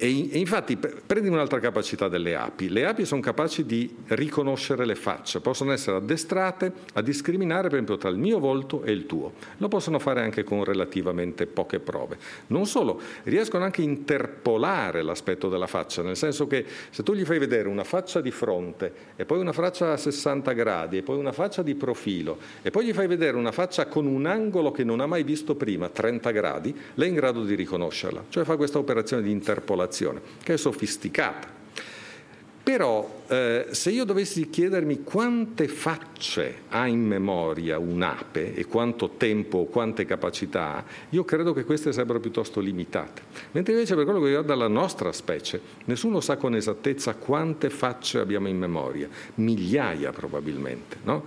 C: E, infatti prendi un'altra capacità delle api. Le api sono capaci di riconoscere le facce, possono essere addestrate a discriminare per esempio tra il mio volto e il tuo. Lo possono fare anche con relativamente poche prove. Non solo, riescono anche a interpolare l'aspetto della faccia, nel senso che se tu gli fai vedere una faccia di fronte e poi una faccia a 60 gradi e poi una faccia di profilo e poi gli fai vedere una faccia con un angolo che non ha mai visto prima, 30 gradi, lei è in grado di riconoscerla. Cioè fa questa operazione di interpolazione popolazione, che è sofisticata. Però eh, se io dovessi chiedermi quante facce ha in memoria un'ape e quanto tempo o quante capacità ha, io credo che queste sarebbero piuttosto limitate. Mentre invece per quello che riguarda la nostra specie, nessuno sa con esattezza quante facce abbiamo in memoria, migliaia probabilmente. No?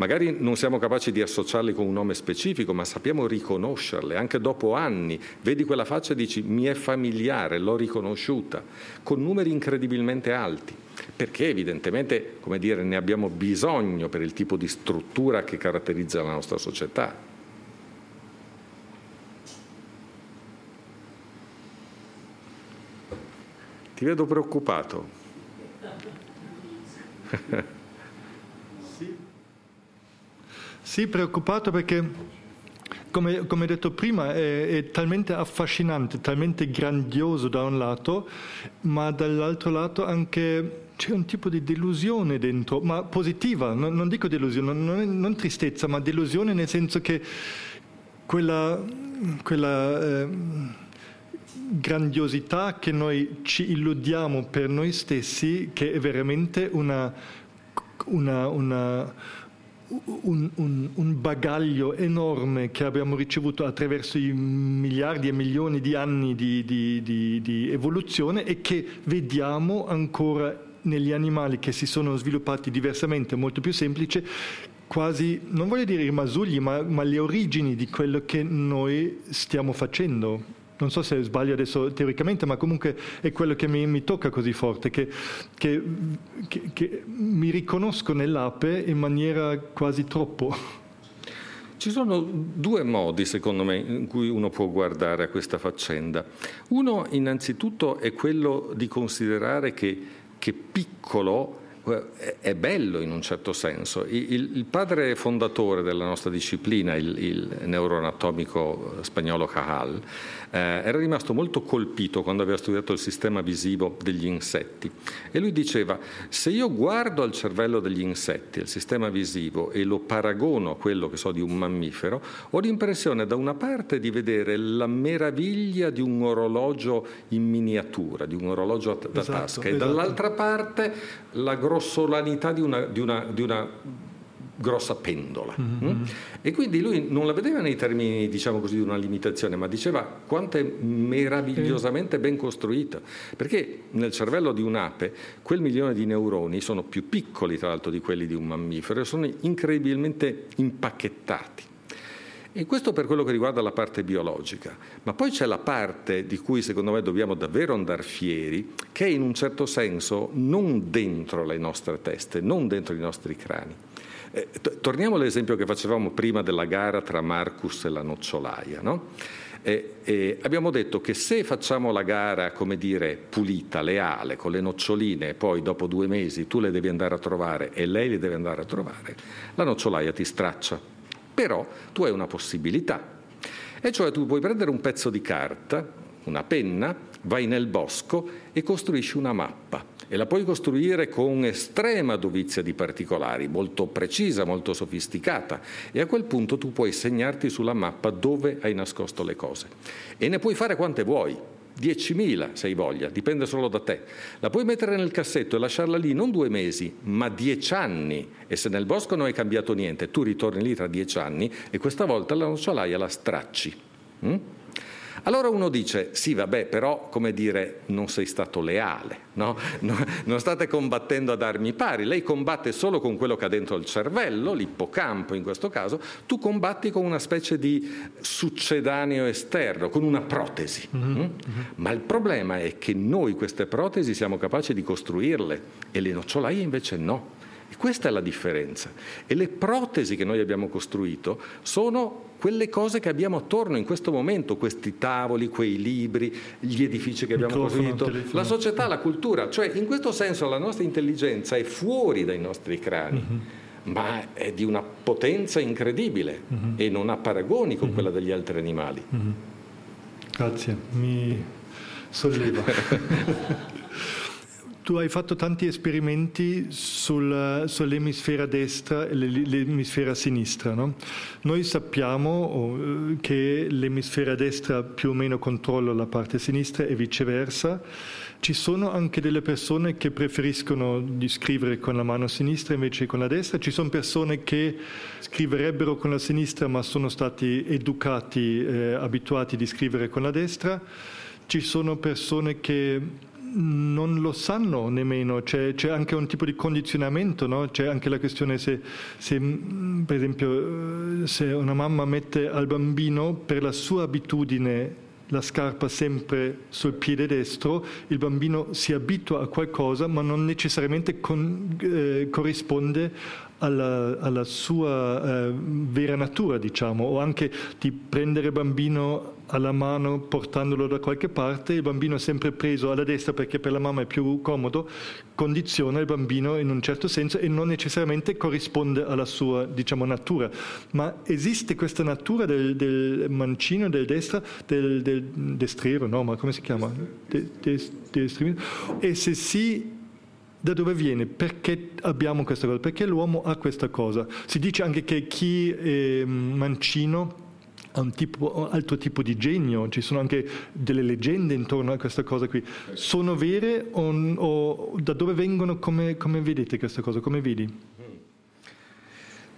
C: Magari non siamo capaci di associarli con un nome specifico, ma sappiamo riconoscerle, anche dopo anni. Vedi quella faccia e dici mi è familiare, l'ho riconosciuta, con numeri incredibilmente alti, perché evidentemente, dire, ne abbiamo bisogno per il tipo di struttura che caratterizza la nostra società. Ti vedo preoccupato.
B: Sì, preoccupato perché, come, come detto prima, è, è, talmente affascinante, talmente grandioso da un lato, ma dall'altro lato anche c'è un tipo di delusione dentro, ma positiva, non, non dico delusione, non, non, tristezza, ma delusione nel senso che quella... quella eh, grandiosità che noi ci illudiamo per noi stessi, che è veramente una, una, una un, un, un, bagaglio enorme che abbiamo ricevuto attraverso i miliardi e milioni di anni di, di, di, di evoluzione e che vediamo ancora negli animali che si sono sviluppati diversamente, molto più semplice, quasi, non voglio dire i masugli, ma, ma le origini di quello che noi stiamo facendo non so se sbaglio adesso teoricamente, ma comunque è quello che mi, mi tocca così forte, che, che, che, che mi riconosco nell'ape in maniera quasi troppo.
C: Ci sono due modi, secondo me, in cui uno può guardare a questa faccenda. Uno, innanzitutto, è quello di considerare che, che piccolo è bello in un certo senso. Il, il padre fondatore della nostra disciplina, il, il neuroanatomico spagnolo Cajal, eh, era rimasto molto colpito quando aveva studiato il sistema visivo degli insetti e lui diceva se io guardo al cervello degli insetti, al sistema visivo e lo paragono a quello che so di un mammifero, ho l'impressione da una parte di vedere la meraviglia di un orologio in miniatura, di un orologio da esatto, tasca esatto. e dall'altra parte la grossolanità di una, di una, di una grossa pendola. Mm-hmm. E quindi lui non la vedeva nei termini, diciamo così, di una limitazione, ma diceva quanto è meravigliosamente ben costruita. Perché nel cervello di un'ape quel milione di neuroni sono più piccoli, tra l'altro, di quelli di un mammifero e sono incredibilmente impacchettati. E questo per quello che riguarda la parte biologica, ma poi c'è la parte di cui secondo me dobbiamo davvero andare fieri, che è in un certo senso non dentro le nostre teste, non dentro i nostri crani. Eh, torniamo all'esempio che facevamo prima della gara tra Marcus e la nocciolaia. No? E, e abbiamo detto che se facciamo la gara, come dire, pulita, leale, con le noccioline, e poi dopo due mesi tu le devi andare a trovare e lei le deve andare a trovare, la nocciolaia ti straccia. Però tu hai una possibilità, e cioè tu puoi prendere un pezzo di carta, una penna, vai nel bosco e costruisci una mappa e la puoi costruire con estrema dovizia di particolari, molto precisa, molto sofisticata e a quel punto tu puoi segnarti sulla mappa dove hai nascosto le cose e ne puoi fare quante vuoi. 10.000 se hai voglia, dipende solo da te. La puoi mettere nel cassetto e lasciarla lì non due mesi, ma dieci anni. E se nel bosco non hai cambiato niente, tu ritorni lì tra dieci anni e questa volta la nocciolaia la stracci. Mm? Allora uno dice, sì vabbè, però come dire, non sei stato leale, no? non state combattendo ad armi pari, lei combatte solo con quello che ha dentro il cervello, l'ippocampo in questo caso, tu combatti con una specie di succedaneo esterno, con una protesi. Mm-hmm. Mm? Ma il problema è che noi queste protesi siamo capaci di costruirle e le nocciolaie invece no E questa è la differenza. E le protesi che noi abbiamo costruito sono quelle cose che abbiamo attorno in questo momento, questi tavoli, quei libri, gli edifici che abbiamo Microfono, costruito, la società, la cultura. Cioè, in questo senso la nostra intelligenza è fuori dai nostri crani. Mm-hmm ma è di una potenza incredibile mm-hmm. e non ha paragoni con mm-hmm. quella degli altri animali. Mm-hmm.
B: Grazie, mi solleva. tu hai fatto tanti esperimenti sul, sull'emisfera destra e l'emisfera sinistra. No? Noi sappiamo eh, che l'emisfera destra più o meno controlla la parte sinistra e viceversa. Ci sono anche delle persone che preferiscono scrivere con la mano sinistra invece che con la destra, ci sono persone che scriverebbero con la sinistra ma sono stati educati, eh, abituati di scrivere con la destra, ci sono persone che non lo sanno nemmeno, c'è, c'è, anche un tipo di condizionamento, no? c'è anche la questione se, se, per esempio se una mamma mette al bambino per la sua abitudine la scarpa sempre sul piede destro, il bambino si abitua a qualcosa ma non necessariamente con, eh, corrisponde alla, alla sua eh, vera natura, diciamo, o anche di prendere bambino alla mano portandolo da qualche parte, il bambino è sempre preso alla destra perché per la mamma è più comodo, condiziona il bambino in un certo senso e non necessariamente corrisponde alla sua diciamo, natura. Ma esiste questa natura del, del mancino, del destra, del, del destriero, no, ma come si chiama? De, de, de, e se sì, da dove viene? Perché abbiamo questa cosa? Perché l'uomo ha questa cosa? Si dice anche che chi è mancino ha un tipo, altro tipo di genio, ci sono anche delle leggende intorno a questa cosa qui. Sono vere o, o da dove vengono? Come, come vedete questa cosa? Come vedi?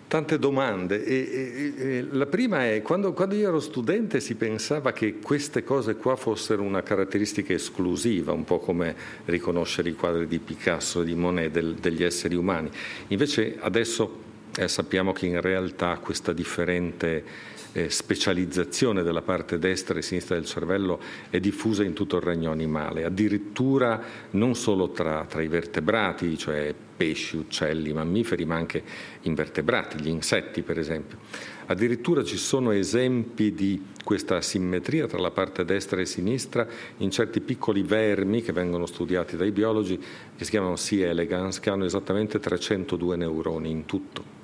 C: Tante domande. E, e, e, la prima è, quando, quando, io ero studente si pensava che queste cose qua fossero una caratteristica esclusiva, un po' come riconoscere i quadri di Picasso e di Monet del, degli esseri umani. Invece adesso eh, sappiamo che in realtà questa differente eh, specializzazione della parte destra e sinistra del cervello è diffusa in tutto il regno animale, addirittura non solo tra, tra i vertebrati, cioè pesci, uccelli, mammiferi, ma anche invertebrati, gli insetti per esempio. Addirittura ci sono esempi di questa asimmetria tra la parte destra e sinistra in certi piccoli vermi che vengono studiati dai biologi, che si chiamano C. elegans, che hanno esattamente 302 neuroni in tutto.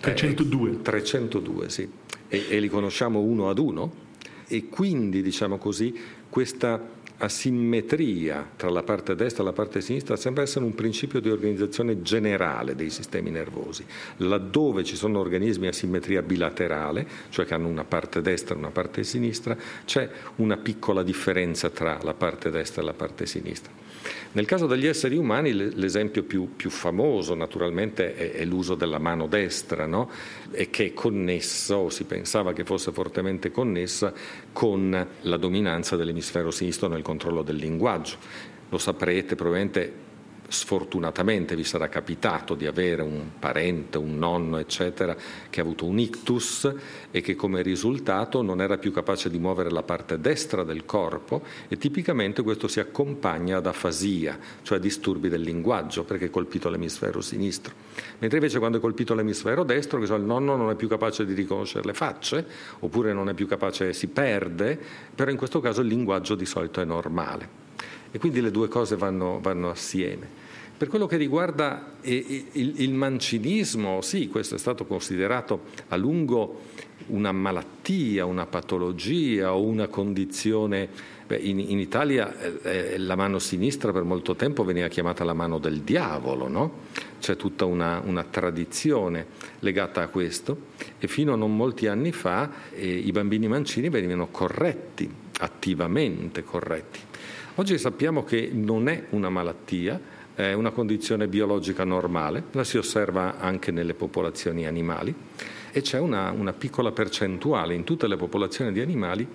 B: 302?
C: Eh, 302, sì e, e li conosciamo uno ad uno e quindi, diciamo così, questa asimmetria tra la parte destra e la parte sinistra sembra essere un principio di organizzazione generale dei sistemi nervosi. Laddove ci sono organismi a simmetria bilaterale, cioè che hanno una parte destra e una parte sinistra, c'è una piccola differenza tra la parte destra e la parte sinistra. Nel caso degli esseri umani l'esempio più, più famoso naturalmente è, è, l'uso della mano destra, no? e che è connessa, o si pensava che fosse fortemente connessa, con la dominanza dell'emisfero sinistro nel controllo del linguaggio. Lo saprete probabilmente sfortunatamente vi sarà capitato di avere un parente, un nonno, eccetera, che ha avuto un ictus e che come risultato non era più capace di muovere la parte destra del corpo e tipicamente questo si accompagna ad afasia, cioè a disturbi del linguaggio, perché è colpito l'emisfero sinistro. Mentre invece quando è colpito l'emisfero destro, so, il nonno non è più capace di riconoscere le facce, oppure non è più capace, si perde, però in questo caso il linguaggio di solito è normale. E quindi le due cose vanno, vanno assieme. Per quello che riguarda il, mancinismo, sì, questo è stato considerato a lungo una malattia, una patologia o una condizione. Beh, in, in, Italia eh, eh, la mano sinistra per molto tempo veniva chiamata la mano del diavolo, no? C'è tutta una, una, tradizione legata a questo e fino a non molti anni fa eh, i bambini mancini venivano corretti, attivamente corretti. Oggi sappiamo che non è una malattia, è una condizione biologica normale, la si osserva anche nelle popolazioni animali e c'è una, una piccola percentuale in tutte le popolazioni di animali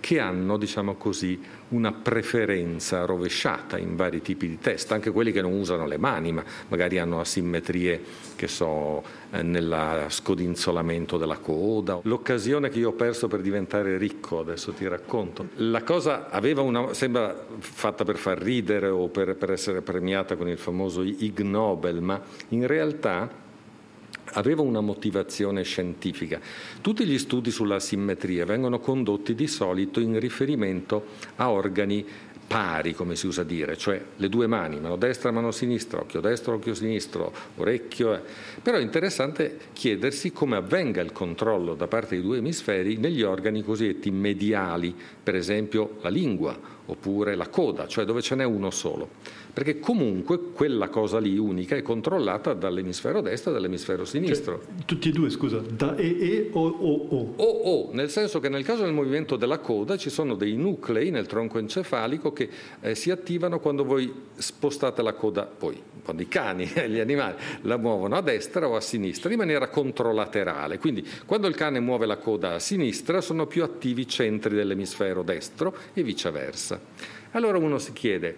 C: che hanno, diciamo così, una preferenza rovesciata in vari tipi di test, anche quelli che non usano le mani, ma magari hanno asimmetrie che so eh, nel scodinzolamento della coda. L'occasione che io ho perso per diventare ricco, adesso ti racconto. La cosa una, sembra fatta per far ridere o per, per essere premiata con il famoso Ig Nobel, ma in realtà aveva una motivazione scientifica. Tutti gli studi sulla simmetria vengono condotti di solito in riferimento a organi pari, come si usa dire, cioè le due mani, mano destra, mano sinistra, occhio destro, occhio sinistro, orecchio. Eh. Però è interessante chiedersi come avvenga il controllo da parte dei due emisferi negli organi cosiddetti mediali, per esempio la lingua oppure la coda, cioè dove ce n'è uno solo perché comunque quella cosa lì unica è controllata dall'emisfero destro e dall'emisfero sinistro.
B: Cioè, tutti e due, scusa, da E E o O O?
C: O O, nel senso che nel caso del movimento della coda ci sono dei nuclei nel tronco encefalico che eh, si attivano quando voi spostate la coda, poi quando i cani gli animali la muovono a destra o a sinistra in maniera controlaterale. Quindi quando il cane muove la coda a sinistra sono più attivi i centri dell'emisfero destro e viceversa. Allora uno si chiede,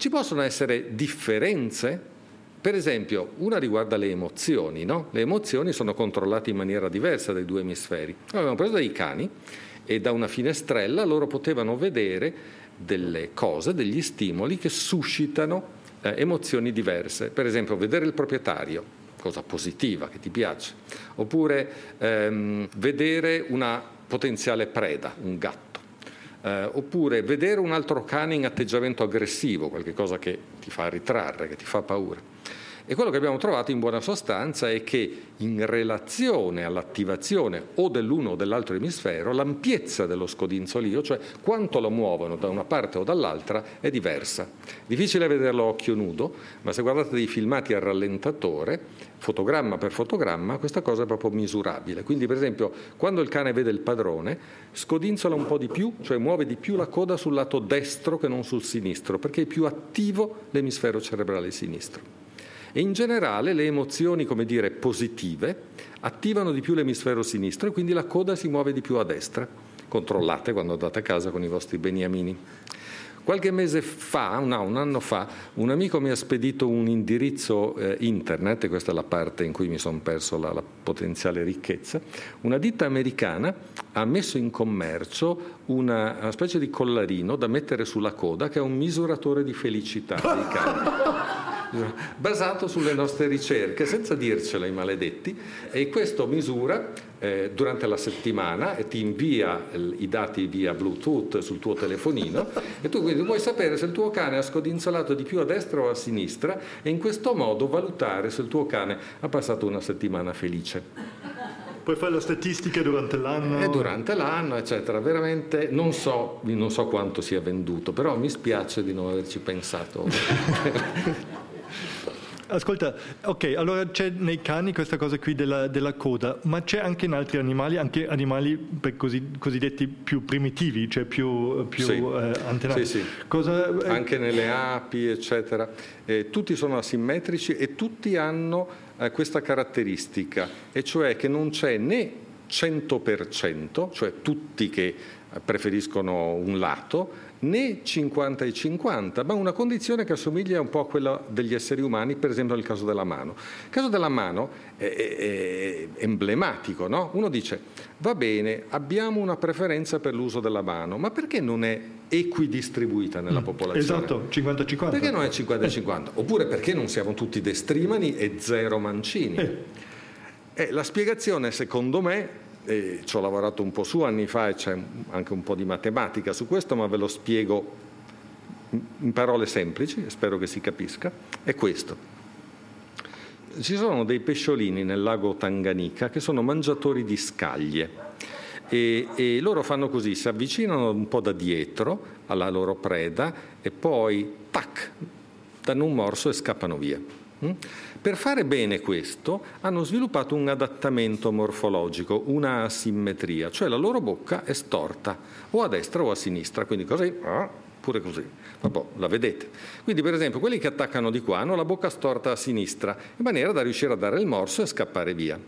C: ci possono essere differenze? Per esempio, una riguarda le emozioni, no? Le emozioni sono controllate in maniera diversa dai due emisferi. Abbiamo preso dei cani e da una finestrella loro potevano vedere delle cose, degli stimoli che suscitano eh, emozioni diverse. Per esempio, vedere il proprietario, cosa positiva che ti piace, oppure ehm, vedere una potenziale preda, un gatto eh, oppure vedere un altro cane in atteggiamento aggressivo, qualcosa che ti fa ritrarre, che ti fa paura. E quello che abbiamo trovato in buona sostanza è che in relazione all'attivazione o dell'uno o dell'altro emisfero, l'ampiezza dello scodinzolio, cioè quanto lo muovono da una parte o dall'altra, è diversa. Difficile vederlo a occhio nudo, ma se guardate dei filmati a rallentatore, fotogramma per fotogramma, questa cosa è proprio misurabile. Quindi, per esempio, quando il cane vede il padrone, scodinzola un po' di più, cioè muove di più la coda sul lato destro che non sul sinistro, perché è più attivo l'emisfero cerebrale sinistro. E in generale le emozioni, come dire, positive attivano di più l'emisfero sinistro e quindi la coda si muove di più a destra. Controllate quando andate a casa con i vostri beniamini. Qualche mese fa, no, un anno fa, un amico mi ha spedito un indirizzo eh, internet, e questa è la parte in cui mi sono perso la, la, potenziale ricchezza. Una ditta americana ha messo in commercio una, una specie di collarino da mettere sulla coda che è un misuratore di felicità dei cani. basato sulle nostre ricerche, senza dircelo i maledetti, e questo misura eh, durante la settimana e ti invia i dati via Bluetooth sul tuo telefonino e tu quindi vuoi sapere se il tuo cane ha scodinzolato di più a destra o a sinistra e in questo modo valutare se il tuo cane ha passato una settimana felice.
B: Puoi fare la statistica durante l'anno?
C: E durante l'anno, eccetera. Veramente non so, non so quanto sia venduto, però mi spiace di non averci pensato.
B: Ascolta, ok, allora c'è nei cani questa cosa qui della, della coda, ma c'è anche in altri animali, anche animali per così, cosiddetti più primitivi, cioè più, più sì. eh, antenati.
C: Sì, sì. Cosa, eh... Anche nelle api, eccetera. Eh, tutti sono asimmetrici e tutti hanno eh, questa caratteristica, e cioè che non c'è né 100%, cioè tutti che preferiscono un lato, né 50 e 50, ma una condizione che assomiglia un po' a quella degli esseri umani, per esempio nel caso della mano. Il caso della mano è, è, è emblematico, no? Uno dice, va bene, abbiamo una preferenza per l'uso della mano, ma perché non è equidistribuita nella mm, popolazione?
B: Esatto, 50-50.
C: Perché non è 50-50? Eh. Oppure perché non siamo tutti destrimani e zero mancini? Eh. Eh, la spiegazione, secondo me, e ci ho lavorato un po' su anni fa e c'è anche un po' di matematica su questo, ma ve lo spiego in parole semplici, spero che si capisca, è questo. Ci sono dei pesciolini nel lago Tanganica che sono mangiatori di scaglie e, e loro fanno così, si avvicinano un po' da dietro alla loro preda e poi, tac, danno un morso e scappano via. Per fare bene questo hanno sviluppato un adattamento morfologico, una asimmetria, cioè la loro bocca è storta o a destra o a sinistra, quindi così, ah, pure così, Vabbè, la vedete. Quindi per esempio quelli che attaccano di qua hanno la bocca storta a sinistra, in maniera da riuscire a dare il morso e scappare via.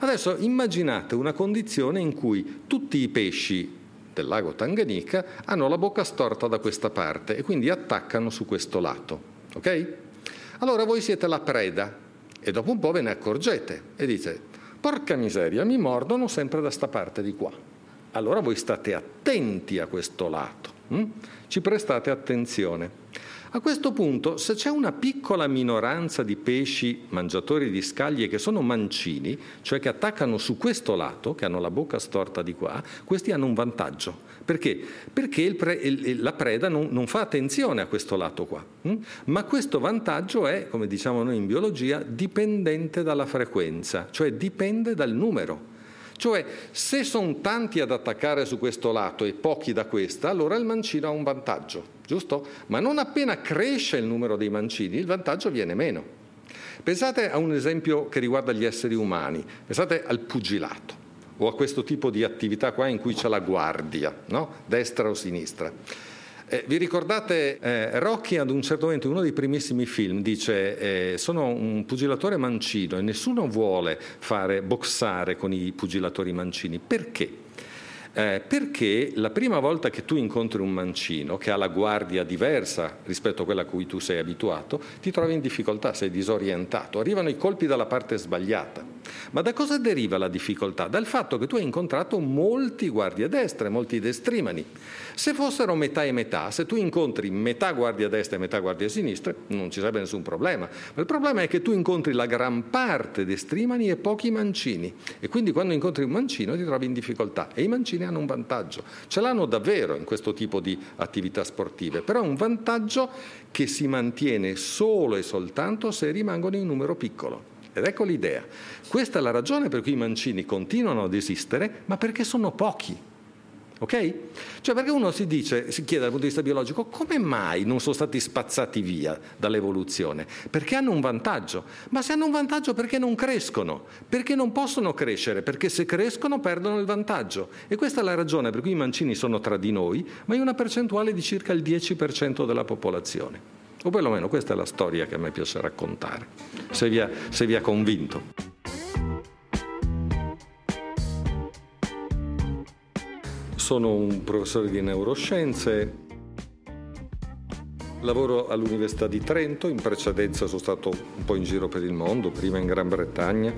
C: Adesso immaginate una condizione in cui tutti i pesci del lago Tanganica hanno la bocca storta da questa parte e quindi attaccano su questo lato. Ok? Allora voi siete la preda e dopo un po' ve ne accorgete e dite, porca miseria, mi mordono sempre da sta parte di qua. Allora voi state attenti a questo lato, hm? ci prestate attenzione. A questo punto, se c'è una piccola minoranza di pesci mangiatori di scaglie che sono mancini, cioè che attaccano su questo lato, che hanno la bocca storta di qua, questi hanno un vantaggio. Perché? Perché pre, il, la preda non, non, fa attenzione a questo lato qua. Hm? Ma questo vantaggio è, come diciamo noi in biologia, dipendente dalla frequenza, cioè dipende dal numero. Cioè, se sono tanti ad attaccare su questo lato e pochi da questa, allora il mancino ha un vantaggio, giusto? Ma non appena cresce il numero dei mancini, il vantaggio viene meno. Pensate a un esempio che riguarda gli esseri umani, pensate al pugilato o a questo tipo di attività qua in cui c'è la guardia, no? destra o sinistra. Eh, vi ricordate eh, Rocky ad un certo momento, in uno dei primissimi film, dice eh, sono un pugilatore mancino e nessuno vuole fare boxare con i pugilatori mancini. Perché? Eh, perché la prima volta che tu incontri un mancino che ha la guardia diversa rispetto a quella a cui tu sei abituato, ti trovi in difficoltà, sei disorientato, arrivano i colpi dalla parte sbagliata. Ma da cosa deriva la difficoltà? Dal fatto che tu hai incontrato molti guardie destre, molti destrimani. Se fossero metà e metà, se tu incontri metà guardia destra e metà guardia sinistra, non ci sarebbe nessun problema. Ma il problema è che tu incontri la gran parte destrimani e pochi mancini. E quindi quando incontri un mancino ti trovi in difficoltà. E i mancini hanno un vantaggio. Ce l'hanno davvero in questo tipo di attività sportive, però è un vantaggio che si mantiene solo e soltanto se rimangono in numero piccolo. Ed ecco l'idea. Questa è la ragione per cui i mancini continuano ad esistere, ma perché sono pochi. Ok? Cioè perché uno si dice, si chiede dal punto di vista biologico, come mai non sono stati spazzati via dall'evoluzione? Perché hanno un vantaggio. Ma se hanno un vantaggio perché non crescono? Perché non possono crescere? Perché se crescono perdono il vantaggio. E questa è la ragione per cui i mancini sono tra di noi, ma in una percentuale di circa il 10% della popolazione. O perlomeno questa è la storia che a me piace raccontare, se vi ha, se vi ha convinto. Sono un professore di neuroscienze, lavoro all'Università di Trento, in precedenza sono stato un po' in giro per il mondo, prima in Gran Bretagna,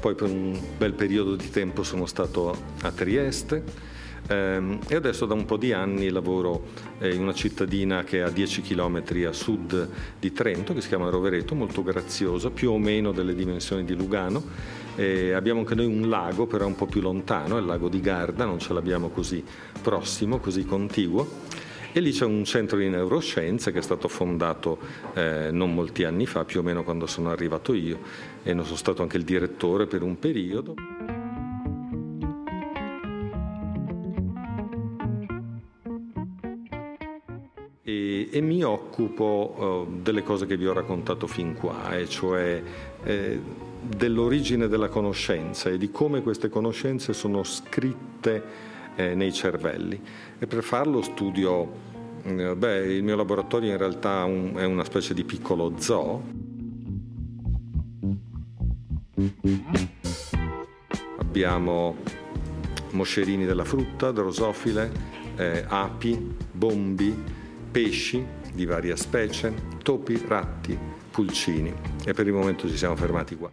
C: poi per un bel periodo di tempo sono stato a Trieste. Ehm, e adesso da un po' di anni lavoro eh, in una cittadina che è a 10 km a sud di Trento, che si chiama Rovereto, molto graziosa, più o meno delle dimensioni di Lugano eh, abbiamo anche noi un lago, però un po' più lontano, è il lago di Garda, non ce l'abbiamo così prossimo, così contiguo. E lì c'è un centro di neuroscienze che è stato fondato eh, non molti anni fa, più o meno quando sono arrivato io, e ne sono stato anche il direttore per un periodo. E, e, mi occupo uh, delle cose che vi ho raccontato fin qua, e cioè eh, dell'origine della conoscenza e di come queste conoscenze sono scritte eh, nei cervelli. E per farlo studio, eh, beh, il mio laboratorio in realtà un, è una specie di piccolo zoo. Abbiamo moscerini della frutta, drosofile, eh, api, bombi, pesci di varia specie, topi, ratti, pulcini e per il momento ci siamo fermati qua.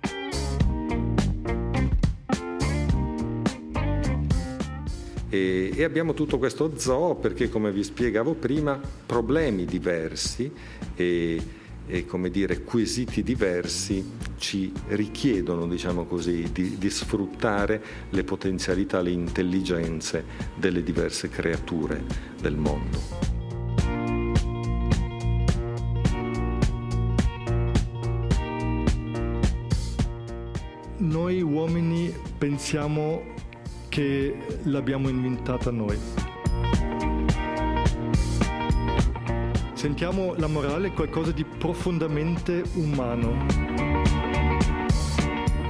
C: E, e, abbiamo tutto questo zoo perché, come vi spiegavo prima, problemi diversi e, e come dire, quesiti diversi ci richiedono, diciamo così, di, di sfruttare le potenzialità, le intelligenze delle diverse creature del mondo.
B: Noi uomini pensiamo che l'abbiamo inventata noi. Sentiamo la morale qualcosa di profondamente umano,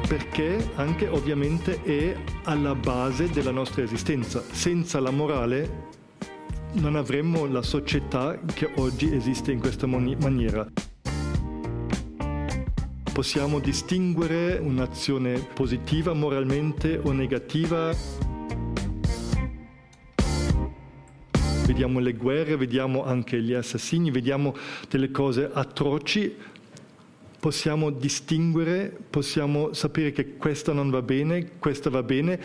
B: perché anche ovviamente è alla base della nostra esistenza. Senza la morale non avremmo la società che oggi esiste in questa maniera. Possiamo distinguere un'azione positiva moralmente o negativa. Vediamo le guerre, vediamo anche gli assassini, vediamo delle cose atroci, possiamo distinguere, possiamo sapere che questa non va bene, questa va bene,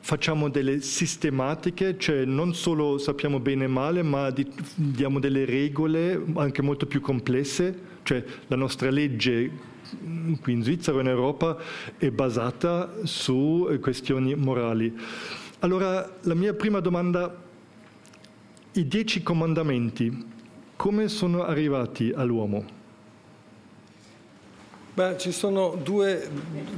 B: facciamo delle sistematiche, cioè non solo sappiamo bene e male, ma diamo delle regole anche molto più complesse, cioè la nostra legge qui in Svizzera o in Europa è basata su questioni morali. Allora la mia prima domanda, i dieci comandamenti, come sono arrivati all'uomo?
C: Beh, ci sono due,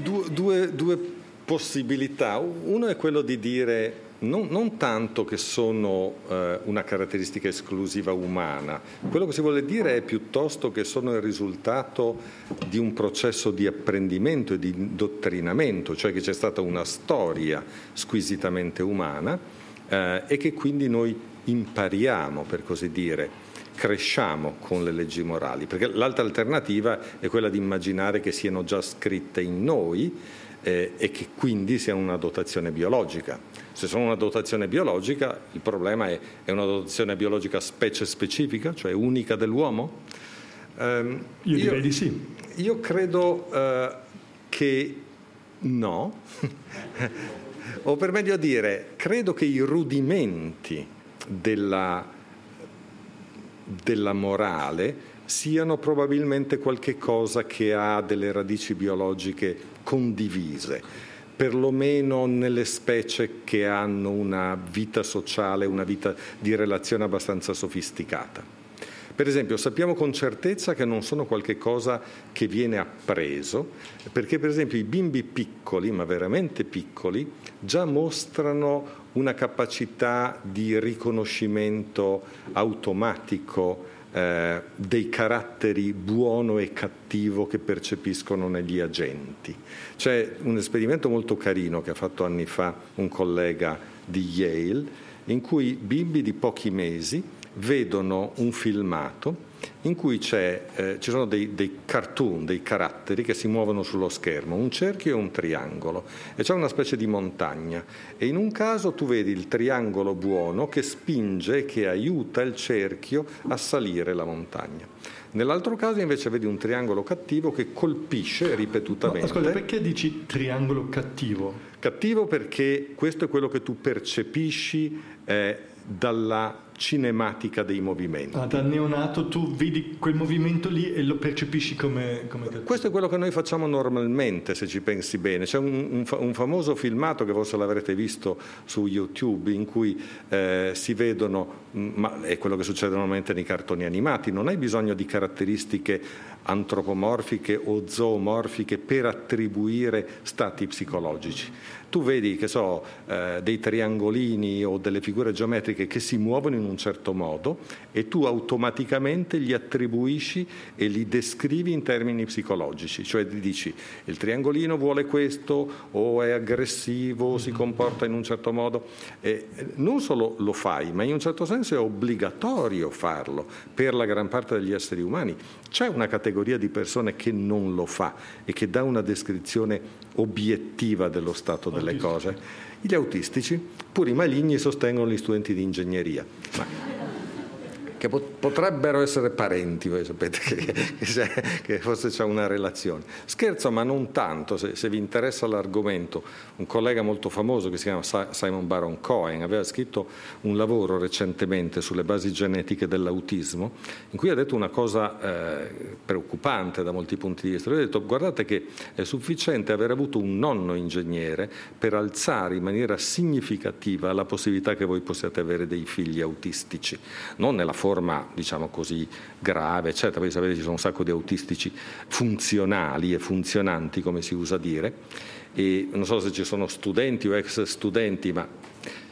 C: due, due, due, possibilità. Uno è quello di dire non, non tanto che sono eh, una caratteristica esclusiva umana, quello che si vuole dire è piuttosto che sono il risultato di un processo di apprendimento e di indottrinamento, cioè che c'è stata una storia squisitamente umana eh, e che quindi noi impariamo, per così dire cresciamo con le leggi morali, perché l'altra alternativa è quella di immaginare che siano già scritte in noi eh, e che quindi siano una dotazione biologica. Se sono una dotazione biologica, il problema è, è una dotazione biologica specie specifica, cioè unica dell'uomo?
B: Eh, io direi io, di sì.
C: Io credo eh, che no, o per meglio dire, credo che i rudimenti della della morale siano probabilmente qualche cosa che ha delle radici biologiche condivise, perlomeno nelle specie che hanno una vita sociale, una vita di relazione abbastanza sofisticata. Per esempio, sappiamo con certezza che non sono qualche cosa che viene appreso, perché per esempio i bimbi piccoli, ma veramente piccoli, già mostrano una capacità di riconoscimento automatico eh, dei caratteri buono e cattivo che percepiscono negli agenti. C'è un esperimento molto carino che ha fatto anni fa un collega di Yale, in cui bimbi di pochi mesi vedono un filmato in cui eh, ci sono dei, dei, cartoon, dei caratteri che si muovono sullo schermo, un cerchio e un triangolo, e c'è una specie di montagna. E in un caso tu vedi il triangolo buono che spinge e che aiuta il cerchio a salire la montagna. Nell'altro caso invece vedi un triangolo cattivo che colpisce ripetutamente.
B: No, ascolta, perché dici triangolo cattivo?
C: Cattivo perché questo è quello che tu percepisci eh, dalla cinematica dei movimenti.
B: Ah, da neonato tu vedi quel movimento lì e lo percepisci come, come
C: Questo è quello che noi facciamo normalmente, se ci pensi bene. C'è un, un, un famoso filmato che forse l'avrete visto su YouTube in cui eh, si vedono, ma è quello che succede normalmente nei cartoni animati, non hai bisogno di caratteristiche antropomorfiche o zoomorfiche per attribuire stati psicologici. Tu vedi, che so, eh, dei triangolini o delle figure geometriche che si muovono in un certo modo e tu automaticamente gli attribuisci e li descrivi in termini psicologici, cioè ti dici il triangolino vuole questo o è aggressivo, o si comporta in un certo modo. E non solo lo fai, ma in un certo senso è obbligatorio farlo per la gran parte degli esseri umani. C'è una categoria di persone che non lo fa e che dà una descrizione obiettiva dello stato delle cose. Gli autistici, pur i maligni, sostengono gli studenti di ingegneria. Ma che potrebbero essere parenti, voi sapete che, che forse c'è una relazione. Scherzo, ma non tanto, se, se, vi interessa l'argomento. Un collega molto famoso che si chiama Simon Baron Cohen aveva scritto un lavoro recentemente sulle basi genetiche dell'autismo, in cui ha detto una cosa eh, preoccupante da molti punti di vista. Lui ha detto guardate che è sufficiente aver avuto un nonno ingegnere per alzare in maniera significativa la possibilità che voi possiate avere dei figli autistici, non nella forma forma, diciamo così, grave, eccetera. Voi sapete ci sono un sacco di autistici funzionali e funzionanti, come si usa dire, e non so se ci sono studenti o ex studenti, ma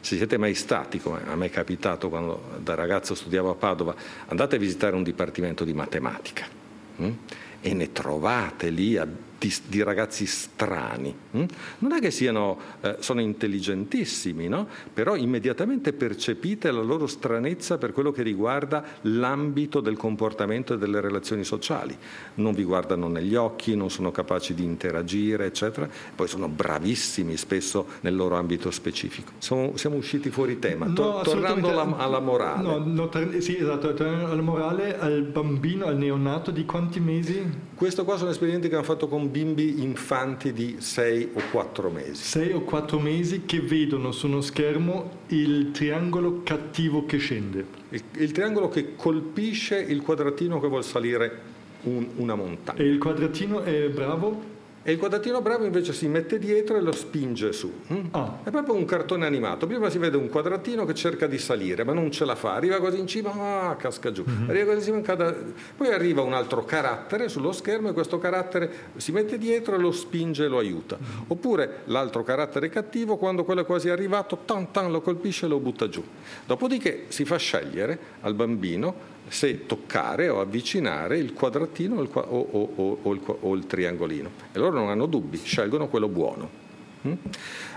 C: se siete mai stati, come a me è capitato quando da ragazzo studiavo a Padova, andate a visitare un dipartimento di matematica hm? e ne trovate lì di, di ragazzi strani. Hm? Non è che siano, eh, sono intelligentissimi, no? però immediatamente percepite la loro stranezza per quello che riguarda l'ambito del comportamento e delle relazioni sociali. Non vi guardano negli occhi, non sono capaci di interagire, eccetera. Poi sono bravissimi spesso nel loro ambito specifico. Siamo, siamo usciti fuori tema.
B: No,
C: tornando alla, alla, morale.
B: No, no, sì, esatto, tornando alla morale, al bambino, al neonato di quanti mesi?
C: Questo qua sono esperimenti che hanno fatto con bimbi infanti di 6 o 4 mesi.
B: 6 o 4 mesi che vedono su uno schermo il triangolo cattivo che scende.
C: Il, il triangolo che colpisce il quadratino che vuole salire un, una montagna.
B: E il quadratino è bravo?
C: E il quadratino bravo invece si mette dietro e lo spinge su.
B: Ah.
C: È proprio un cartone animato. Prima si vede un quadratino che cerca di salire, ma non ce la fa. Arriva quasi in cima, ah, casca giù. Mm-hmm. Arriva quasi in cima, cada... Poi arriva un altro carattere sullo schermo e questo carattere si mette dietro e lo spinge e lo aiuta. Mm-hmm. Oppure l'altro carattere cattivo, quando quello è quasi arrivato, tan tan lo colpisce e lo butta giù. Dopodiché si fa scegliere al bambino se toccare o avvicinare il quadratino o il, o, o, il, o il, triangolino. E loro non hanno dubbi, scelgono quello buono. Mm?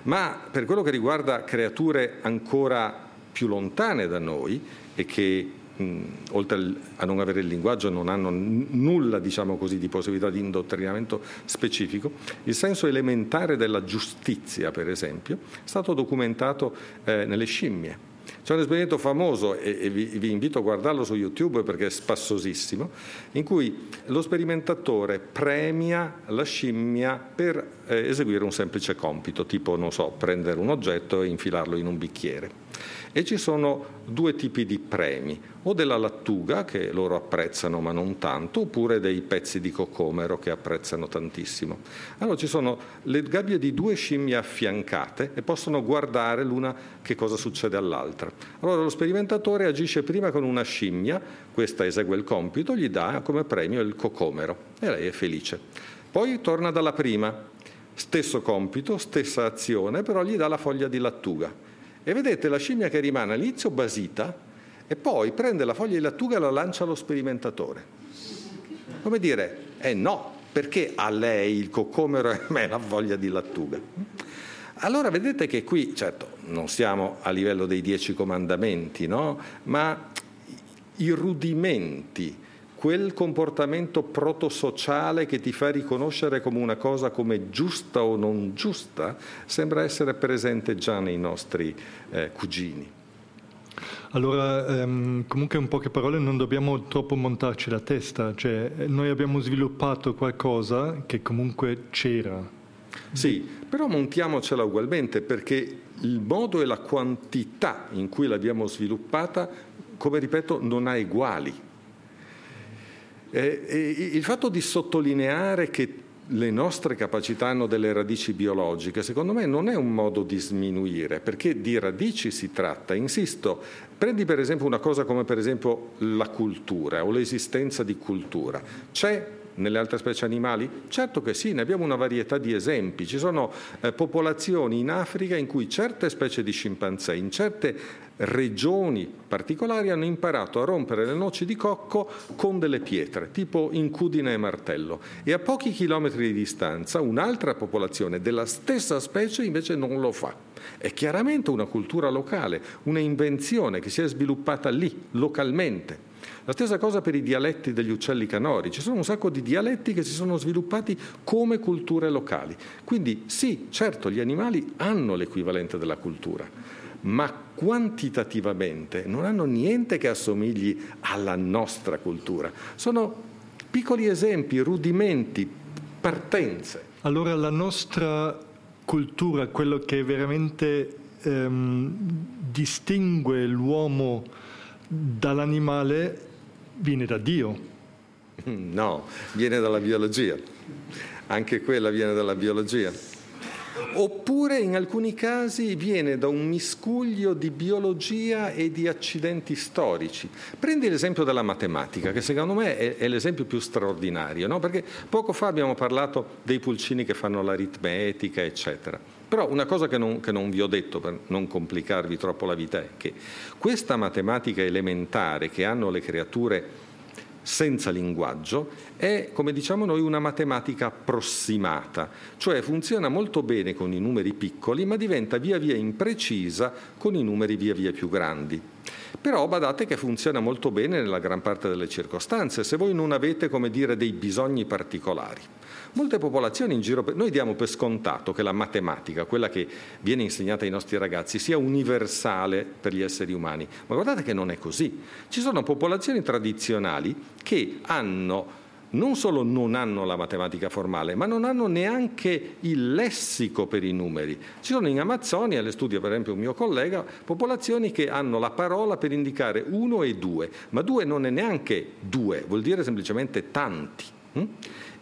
C: Ma per quello che riguarda creature ancora più lontane da noi e che mh, oltre a non avere il linguaggio non hanno n- nulla diciamo così, di possibilità di indottrinamento specifico, il senso elementare della giustizia per esempio è stato documentato eh, nelle scimmie c'è un esperimento famoso, e, vi, vi, invito a guardarlo su YouTube perché è spassosissimo, in cui lo sperimentatore premia la scimmia per eh, eseguire un semplice compito, tipo, non so, prendere un oggetto e infilarlo in un bicchiere. E ci sono due tipi di premi, o della lattuga che loro apprezzano ma non tanto, oppure dei pezzi di cocomero che apprezzano tantissimo. Allora ci sono le gabbie di due scimmie affiancate e possono guardare l'una che cosa succede all'altra. Allora lo sperimentatore agisce prima con una scimmia, questa esegue il compito, gli dà come premio il cocomero e lei è felice. Poi torna dalla prima, stesso compito, stessa azione, però gli dà la foglia di lattuga e vedete la scimmia che rimane all'inizio basita e poi prende la foglia di lattuga e la lancia allo sperimentatore. Come dire, eh no, perché a lei il coccomero e a me la foglia di lattuga? Allora vedete che qui, certo, non siamo a livello dei dieci comandamenti, no? ma i rudimenti quel comportamento protosociale che ti fa riconoscere come una cosa come giusta o non giusta, sembra essere presente già nei nostri eh, cugini.
B: Allora, ehm, comunque in poche parole non dobbiamo troppo montarci la testa, cioè noi abbiamo sviluppato qualcosa che comunque c'era.
C: Sì, però montiamocela ugualmente perché il modo e la quantità in cui l'abbiamo sviluppata, come ripeto, non ha uguali. Eh, il fatto di sottolineare che le nostre capacità hanno delle radici biologiche, secondo me non è un modo di sminuire, perché di radici si tratta, insisto, prendi per esempio una cosa come per esempio la cultura o l'esistenza di cultura. C'è nelle altre specie animali? Certo che sì, ne abbiamo una varietà di esempi. Ci sono eh, popolazioni in Africa in cui certe specie di scimpanzé, in certe regioni particolari hanno imparato a rompere le noci di cocco con delle pietre, tipo incudine e martello. E a pochi chilometri di distanza un'altra popolazione della stessa specie invece non lo fa. È chiaramente una cultura locale, una invenzione che si è sviluppata lì, localmente. La stessa cosa per i dialetti degli uccelli canori, ci sono un sacco di dialetti che si sono sviluppati come culture locali. Quindi sì, certo, gli animali hanno l'equivalente della cultura, ma quantitativamente non hanno niente che assomigli alla nostra cultura. Sono piccoli esempi, rudimenti, partenze.
B: Allora la nostra cultura, quello che veramente ehm, distingue l'uomo dall'animale, viene da Dio.
C: No, viene dalla biologia. Anche quella viene dalla biologia. Oppure in alcuni casi viene da un miscuglio di biologia e di accidenti storici. Prendi l'esempio della matematica, che secondo me è, l'esempio più straordinario, no? perché poco fa abbiamo parlato dei pulcini che fanno l'aritmetica, eccetera. Però una cosa che non, che non, vi ho detto per non complicarvi troppo la vita è che questa matematica elementare che hanno le creature senza linguaggio, è, come diciamo noi, una matematica approssimata, cioè funziona molto bene con i numeri piccoli, ma diventa via via imprecisa con i numeri via via più grandi. Però badate che funziona molto bene nella gran parte delle circostanze, se voi non avete, come dire, dei bisogni particolari. Molte popolazioni in giro, noi diamo per scontato che la matematica, quella che viene insegnata ai nostri ragazzi, sia universale per gli esseri umani, ma guardate che non è così. Ci sono popolazioni tradizionali che hanno non solo non hanno la matematica formale, ma non hanno neanche il lessico per i numeri. Ci sono in Amazzonia, le studia per esempio un mio collega, popolazioni che hanno la parola per indicare uno e due, ma due non è neanche due, vuol dire semplicemente tanti.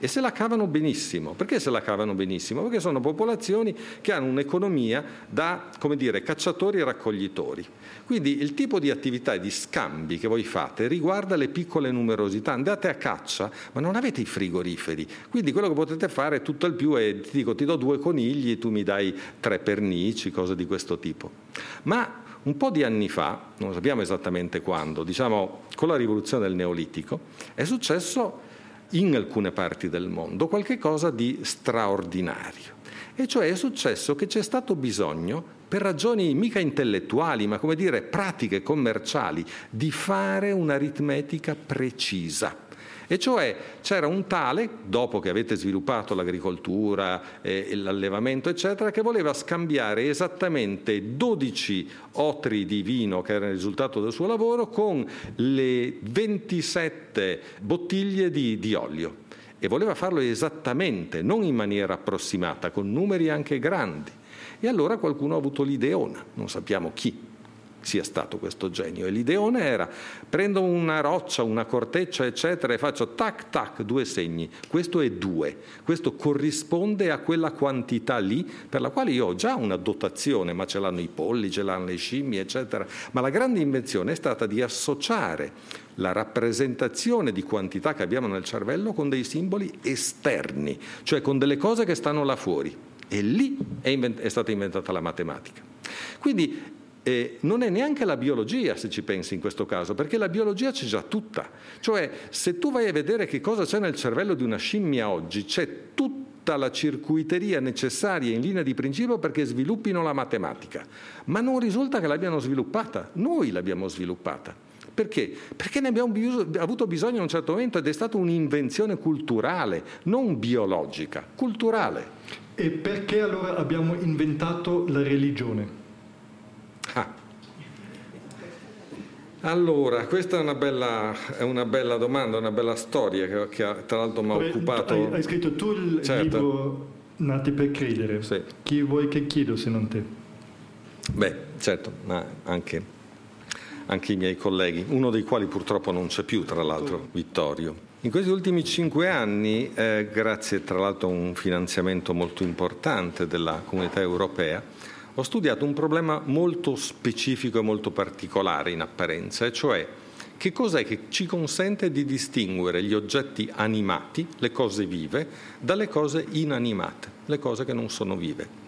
C: E se la cavano benissimo. Perché se la cavano benissimo? Perché sono popolazioni che hanno un'economia da, come dire, cacciatori e raccoglitori. Quindi il tipo di attività e di scambi che voi fate riguarda le piccole numerosità. Andate a caccia, ma non avete i frigoriferi. Quindi quello che potete fare tutto il più è, ti dico, ti do due conigli, tu mi dai tre pernici, cose di questo tipo. Ma un po' di anni fa, non sappiamo esattamente quando, diciamo con la rivoluzione del Neolitico, è successo in alcune parti del mondo qualcosa di straordinario. E cioè è successo che c'è stato bisogno, per ragioni mica intellettuali, ma come dire pratiche commerciali, di fare un'aritmetica precisa e cioè c'era un tale, dopo che avete sviluppato l'agricoltura, eh, l'allevamento, eccetera, che voleva scambiare esattamente 12 otri di vino che era il risultato del suo lavoro con le 27 bottiglie di, di olio. E voleva farlo esattamente, non in maniera approssimata, con numeri anche grandi. E allora qualcuno ha avuto l'ideona, non sappiamo chi, sia stato questo genio. E l'ideone era prendo una roccia, una corteccia, eccetera, e faccio tac tac due segni. Questo è due. Questo corrisponde a quella quantità lì per la quale io ho già una dotazione, ma ce l'hanno i polli, ce l'hanno le scimmie, eccetera. Ma la grande invenzione è stata di associare la rappresentazione di quantità che abbiamo nel cervello con dei simboli esterni, cioè con delle cose che stanno là fuori. E lì è, invent- è stata inventata la matematica. Quindi eh, non è neanche la biologia, se ci pensi in questo caso, perché la biologia c'è già tutta. Cioè, se tu vai a vedere che cosa c'è nel cervello di una scimmia oggi, c'è tutta la circuiteria necessaria in linea di principio perché sviluppino la matematica. Ma non risulta che l'abbiano sviluppata, noi l'abbiamo sviluppata. Perché? Perché ne abbiamo avuto bisogno a un certo momento ed è stata un'invenzione culturale, non biologica, culturale.
B: E perché allora abbiamo inventato la religione? Ah.
C: Allora, questa è una, bella, è una bella, domanda, una bella storia che, che tra l'altro mi ha occupato.
B: Hai, hai, scritto tu il certo. libro Nati per credere.
C: Sì.
B: Chi vuoi che chiedo se non te?
C: Beh, certo, ma anche, anche i miei colleghi, uno dei quali purtroppo non c'è più, tra l'altro, Vittorio. In questi ultimi cinque anni, eh, grazie tra l'altro a un finanziamento molto importante della comunità europea, ho studiato un problema molto specifico e molto particolare in apparenza, e cioè che cos'è che ci consente di distinguere gli oggetti animati, le cose vive, dalle cose inanimate, le cose che non sono vive.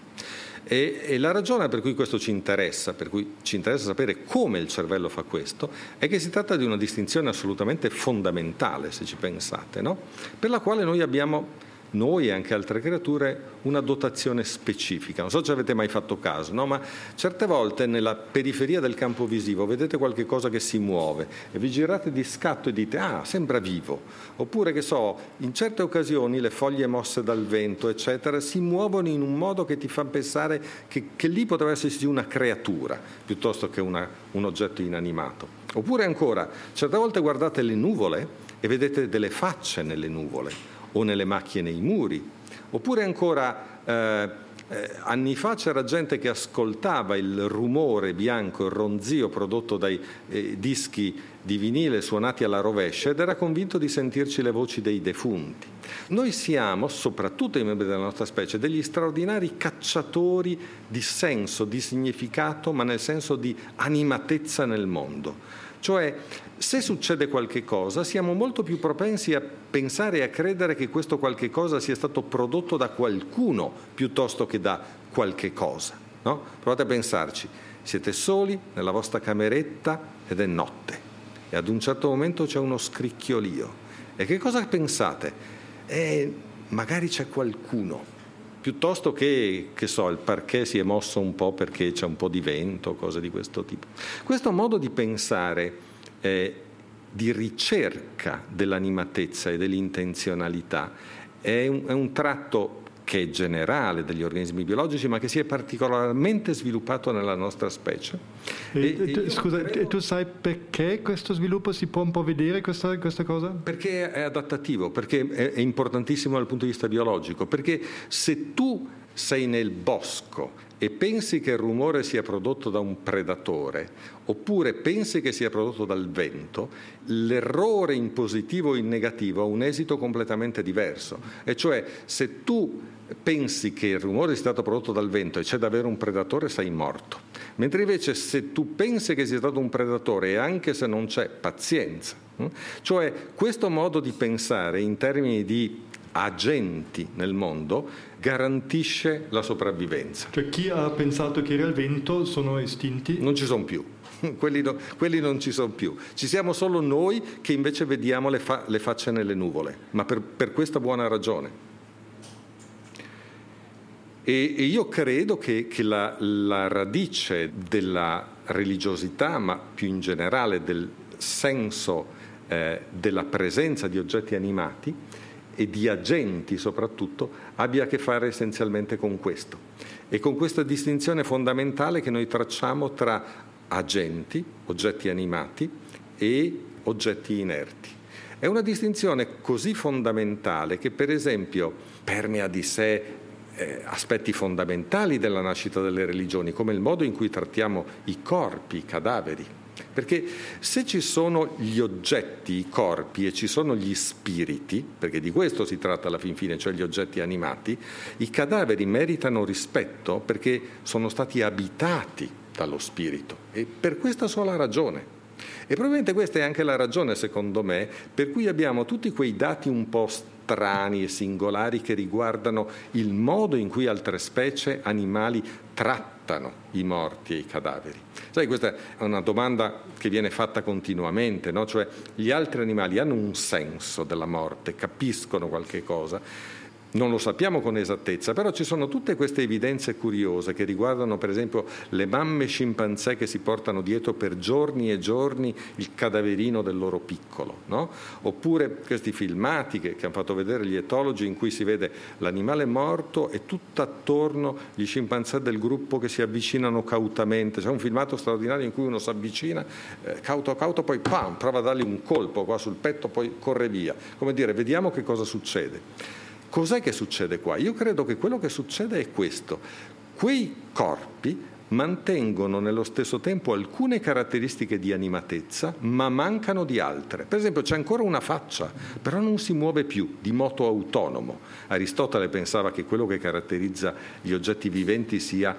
C: E, e, la ragione per cui questo ci interessa, per cui ci interessa sapere come il cervello fa questo, è che si tratta di una distinzione assolutamente fondamentale, se ci pensate, no? per la quale noi abbiamo noi e anche altre creature una dotazione specifica. Non so se avete mai fatto caso, no? ma certe volte nella periferia del campo visivo vedete qualche cosa che si muove e vi girate di scatto e dite ah, sembra vivo. Oppure che so, in certe occasioni le foglie mosse dal vento, eccetera, si muovono in un modo che ti fa pensare che, che lì potrebbe esserci una creatura piuttosto che una, un oggetto inanimato. Oppure ancora, certe volte guardate le nuvole e vedete delle facce nelle nuvole o nelle macchie nei muri. Oppure ancora eh, eh, anni fa c'era gente che ascoltava il rumore bianco, il ronzio prodotto dai eh, dischi di vinile suonati alla rovescia ed era convinto di sentirci le voci dei defunti. Noi siamo, soprattutto i membri della nostra specie, degli straordinari cacciatori di senso, di significato, ma nel senso di animatezza nel mondo. Cioè, se succede qualche cosa, siamo molto più propensi a pensare e a credere che questo qualche cosa sia stato prodotto da qualcuno piuttosto che da qualche cosa. No? Provate a pensarci, siete soli nella vostra cameretta ed è notte. e ad un certo momento c'è uno scricchiolio. E che cosa pensate? Eh, magari c'è qualcuno, piuttosto che, che so, il parquet si è mosso un po' perché c'è un po' di vento, cose di questo tipo. Questo modo di pensare eh, di ricerca dell'animatezza e dell'intenzionalità è un, è un tratto che è generale degli organismi biologici, ma che si è particolarmente sviluppato nella nostra specie.
B: E, e, scusa, credo... tu sai perché questo sviluppo si può un po' vedere questa, questa cosa?
C: Perché è adattativo, perché è, è importantissimo dal punto di vista biologico, perché se tu sei nel bosco e pensi che il rumore sia prodotto da un predatore, oppure pensi che sia prodotto dal vento, l'errore in positivo o in negativo ha un esito completamente diverso. E cioè se tu pensi che il rumore sia stato prodotto dal vento e c'è davvero un predatore, sei morto. Mentre invece se tu pensi che sia stato un predatore e anche se non c'è, pazienza. Hm? Cioè questo modo di pensare in termini di agenti nel mondo garantisce la sopravvivenza.
B: Cioè chi ha pensato che era il vento sono estinti?
C: Non ci sono più. Quelli, no, quelli, non ci sono più. Ci siamo solo noi che invece vediamo le, fa, le facce nelle nuvole, ma per, per questa buona ragione. E, e io credo che, che la, la radice della religiosità, ma più in generale del senso eh, della presenza di oggetti animati, e di agenti soprattutto abbia a che fare essenzialmente con questo e con questa distinzione fondamentale che noi tracciamo tra agenti, oggetti animati e oggetti inerti. È una distinzione così fondamentale che per esempio permea di sé eh, aspetti fondamentali della nascita delle religioni, come il modo in cui trattiamo i corpi, i cadaveri. Perché se ci sono gli oggetti, i corpi e ci sono gli spiriti, perché di questo si tratta alla fin fine, cioè gli oggetti animati, i cadaveri meritano rispetto perché sono stati abitati dallo spirito e per questa sola ragione. E probabilmente questa è anche la ragione, secondo me, per cui abbiamo tutti quei dati un po' strani e singolari che riguardano il modo in cui altre specie animali trattano i morti e i cadaveri. Sai, questa è una domanda che viene fatta continuamente, no? cioè gli altri animali hanno un senso della morte, capiscono qualche cosa non lo sappiamo con esattezza, però ci sono tutte queste evidenze curiose che riguardano per esempio le mamme scimpanzé che si portano dietro per giorni e giorni il cadaverino del loro piccolo, no? oppure questi filmati che, che, hanno fatto vedere gli etologi in cui si vede l'animale morto e tutto attorno gli scimpanzé del gruppo che si avvicinano cautamente. C'è un filmato straordinario in cui uno si avvicina, eh, cauto cauto, poi pam, prova a dargli un colpo qua sul petto, poi corre via. Come dire, vediamo che cosa succede. Cos'è che succede qua? Io credo che quello che succede è questo. Quei corpi mantengono nello stesso tempo alcune caratteristiche di animatezza, ma mancano di altre. Per esempio c'è ancora una faccia, però non si muove più, di moto autonomo. Aristotele pensava che quello che caratterizza gli oggetti viventi sia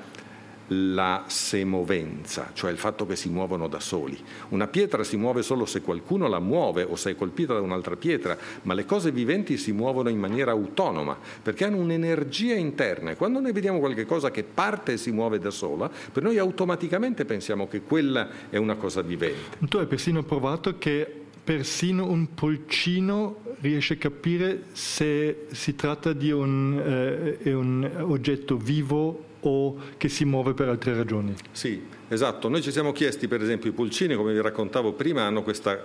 C: la semovenza, cioè il fatto che si muovono da soli. Una pietra si muove solo se qualcuno la muove o se è colpita da un'altra pietra, ma le cose viventi si muovono in maniera autonoma perché hanno un'energia interna e quando noi vediamo qualcosa che parte e si muove da sola, per noi automaticamente pensiamo che quella è una cosa vivente.
B: Tu hai persino provato che persino un pulcino riesce a capire se si tratta di un, eh, un oggetto vivo o che si muove per altre ragioni.
C: Sì, esatto. Noi ci siamo chiesti, per esempio, i pulcini, come vi raccontavo prima, hanno questa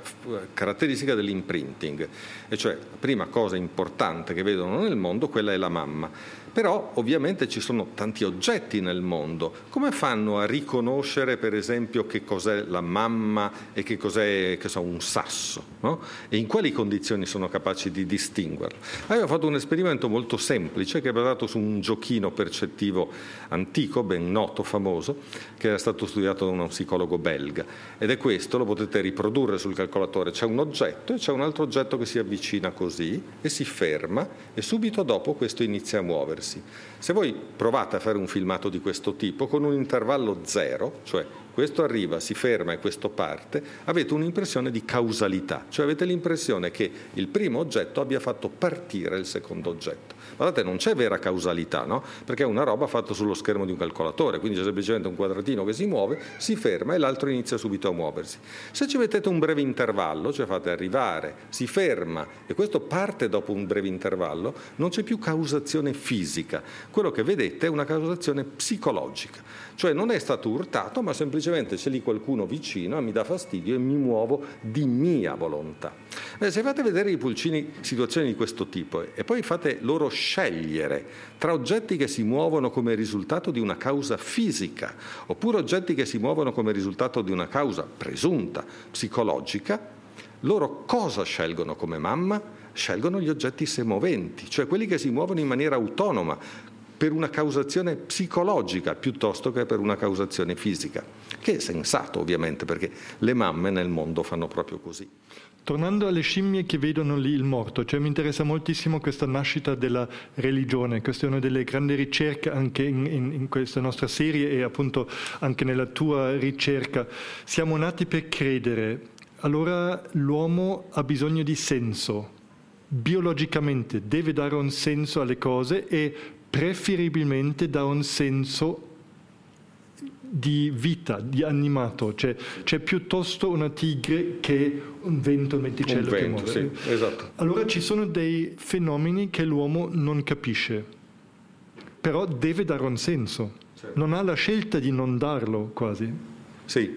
C: caratteristica dell'imprinting, e cioè la prima cosa importante che vedono nel mondo, quella è la mamma. Però ovviamente ci sono tanti oggetti nel mondo. Come fanno a riconoscere per esempio che cos'è la mamma e che cos'è che so, un sasso? No? E in quali condizioni sono capaci di distinguerlo? Abbiamo fatto un esperimento molto semplice che è basato su un giochino percettivo antico, ben noto, famoso, che era stato studiato da uno psicologo belga. Ed è questo, lo potete riprodurre sul calcolatore. C'è un oggetto e c'è un altro oggetto che si avvicina così e si ferma e subito dopo questo inizia a muoversi. Se voi provate a fare un filmato di questo tipo con un intervallo zero, cioè questo arriva, si ferma e questo parte, avete un'impressione di causalità, cioè avete l'impressione che il primo oggetto abbia fatto partire il secondo oggetto. Guardate, non c'è vera causalità, no? Perché è una roba fatta sullo schermo di un calcolatore, quindi c'è semplicemente un quadratino che si muove, si ferma e l'altro inizia subito a muoversi. Se ci mettete un breve intervallo, cioè fate arrivare, si ferma e questo parte dopo un breve intervallo, non c'è più causazione fisica. Quello che vedete è una causazione psicologica. Cioè non è stato urtato, ma semplicemente c'è lì qualcuno vicino, mi dà fastidio e mi muovo di mia volontà. Eh, se fate vedere i pulcini situazioni di questo tipo e poi fate loro scegliere tra oggetti che si muovono come risultato di una causa fisica oppure oggetti che si muovono come risultato di una causa presunta psicologica, loro cosa scelgono come mamma? Scelgono gli oggetti semoventi, cioè quelli che si muovono in maniera autonoma, per una causazione psicologica piuttosto che per una causazione fisica, che è sensato ovviamente perché le mamme nel mondo fanno proprio così.
B: Tornando alle scimmie che vedono lì il morto, cioè mi interessa moltissimo questa nascita della religione, questa è una delle grandi ricerche anche in, in, in, questa nostra serie e appunto anche nella tua ricerca. Siamo nati per credere, allora l'uomo ha bisogno di senso, biologicamente deve dare un senso alle cose e preferibilmente dà un senso di vita, di animato, cioè c'è piuttosto una tigre che un vento, un venticello un vento, che muove.
C: Sì, esatto.
B: Allora ci sono dei fenomeni che l'uomo non capisce, però deve dare un senso, certo. non ha la scelta di non darlo quasi.
C: Sì,